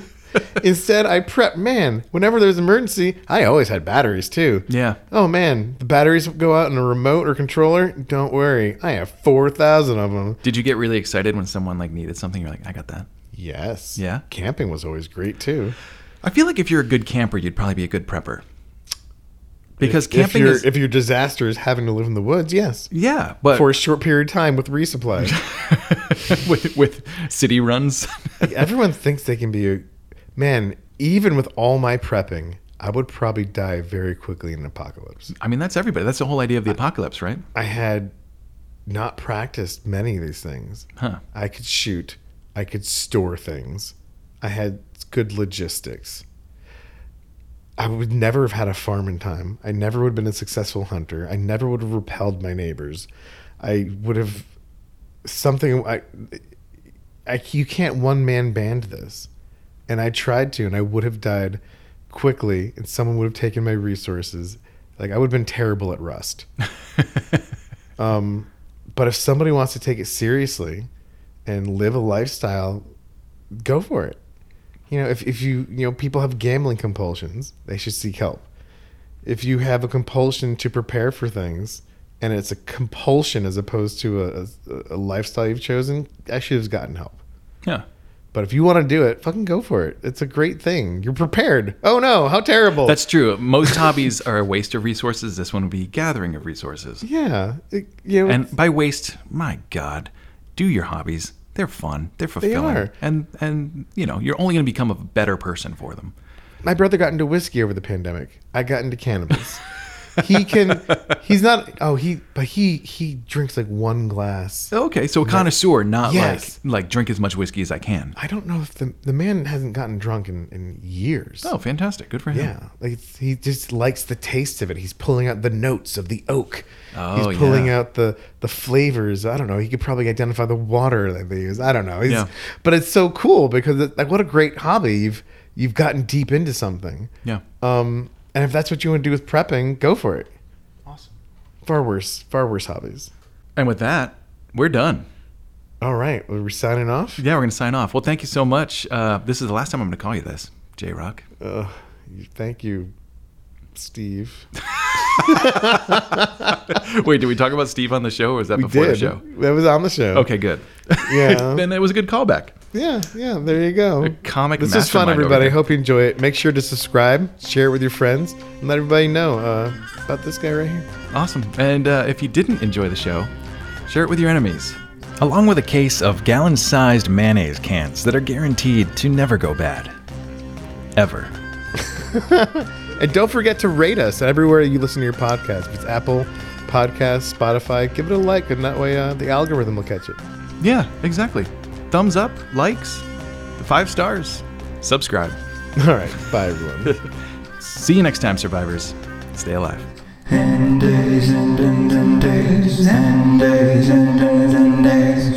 Instead, I prep. Man, whenever there's an emergency, I always had batteries too. Yeah. Oh man, the batteries go out in a remote or controller. Don't worry, I have four thousand of them. Did you get really excited when someone like needed something? You're like, I got that. Yes. Yeah? Camping was always great too. I feel like if you're a good camper, you'd probably be a good prepper. Because if, camping if your is if your disaster is having to live in the woods, yes, yeah, but for a short period of time with resupply. with with city runs. Everyone thinks they can be a man. Even with all my prepping, I would probably die very quickly in an apocalypse. I mean, that's everybody. That's the whole idea of the apocalypse, right? I had not practiced many of these things. Huh. I could shoot. I could store things. I had good logistics. I would never have had a farm in time. I never would have been a successful hunter. I never would have repelled my neighbors. I would have something. I, I you can't one man band this, and I tried to, and I would have died quickly, and someone would have taken my resources. Like I would have been terrible at Rust. Um, but if somebody wants to take it seriously and live a lifestyle, go for it. You know, if, if you, you know, people have gambling compulsions, they should seek help. If you have a compulsion to prepare for things and it's a compulsion as opposed to a, a, a lifestyle you've chosen, I should have gotten help. Yeah. But if you want to do it, fucking go for it. It's a great thing. You're prepared. Oh no, how terrible. That's true. Most hobbies are a waste of resources. This one would be gathering of resources. yeah. It- you know, And by waste, my God, do your hobbies. They're fun. They're fulfilling. They are. And and you know, you're only going to become a better person for them. My brother got into whiskey over the pandemic. I got into cannabis. he can. He's not. Oh, he. But he he drinks like one glass. Okay, so a connoisseur, not Yes. like like drink as much whiskey as I can. I don't know if the the man hasn't gotten drunk in in years. Oh, fantastic! Good for him. Yeah, like it's- he just likes the taste of it. He's pulling out the notes of the oak. Oh, He's pulling yeah. out the the flavors. I don't know. He could probably identify the water that they use. I don't know. He's, Yeah. But it's so cool because it, like what a great hobby. You've you've gotten deep into something. Yeah. Um, and if that's what you want to do with prepping, go for it. Awesome. Far worse, far worse hobbies. And with that, we're done. All right, well, we're signing off. Yeah, we're gonna sign off. Well, thank you so much. Uh, this is the last time I'm gonna call you this, J Rock. Uh, thank you, Steve. Wait, did we talk about Steve on the show, or was that We before did. the show? That was on the show. Okay, good. Yeah. then it was a good callback. Yeah, yeah. There you go. comic This is fun, everybody. there. Hope you enjoy it. Make sure to subscribe, share it with your friends, and let everybody know uh, about this guy right here. Awesome. And uh, if you didn't enjoy the show, share it with your enemies. Along with a case of gallon sized mayonnaise cans that are guaranteed to never go bad. Ever. And don't forget to rate us everywhere you listen to your podcast. If it's Apple Podcasts, Spotify, give it a like, and that way uh, the algorithm will catch it. Yeah, exactly thumbs up, likes, the five stars, subscribe. All right. Bye, everyone. See you next time, survivors. Stay alive. and days and days and days and days and days and days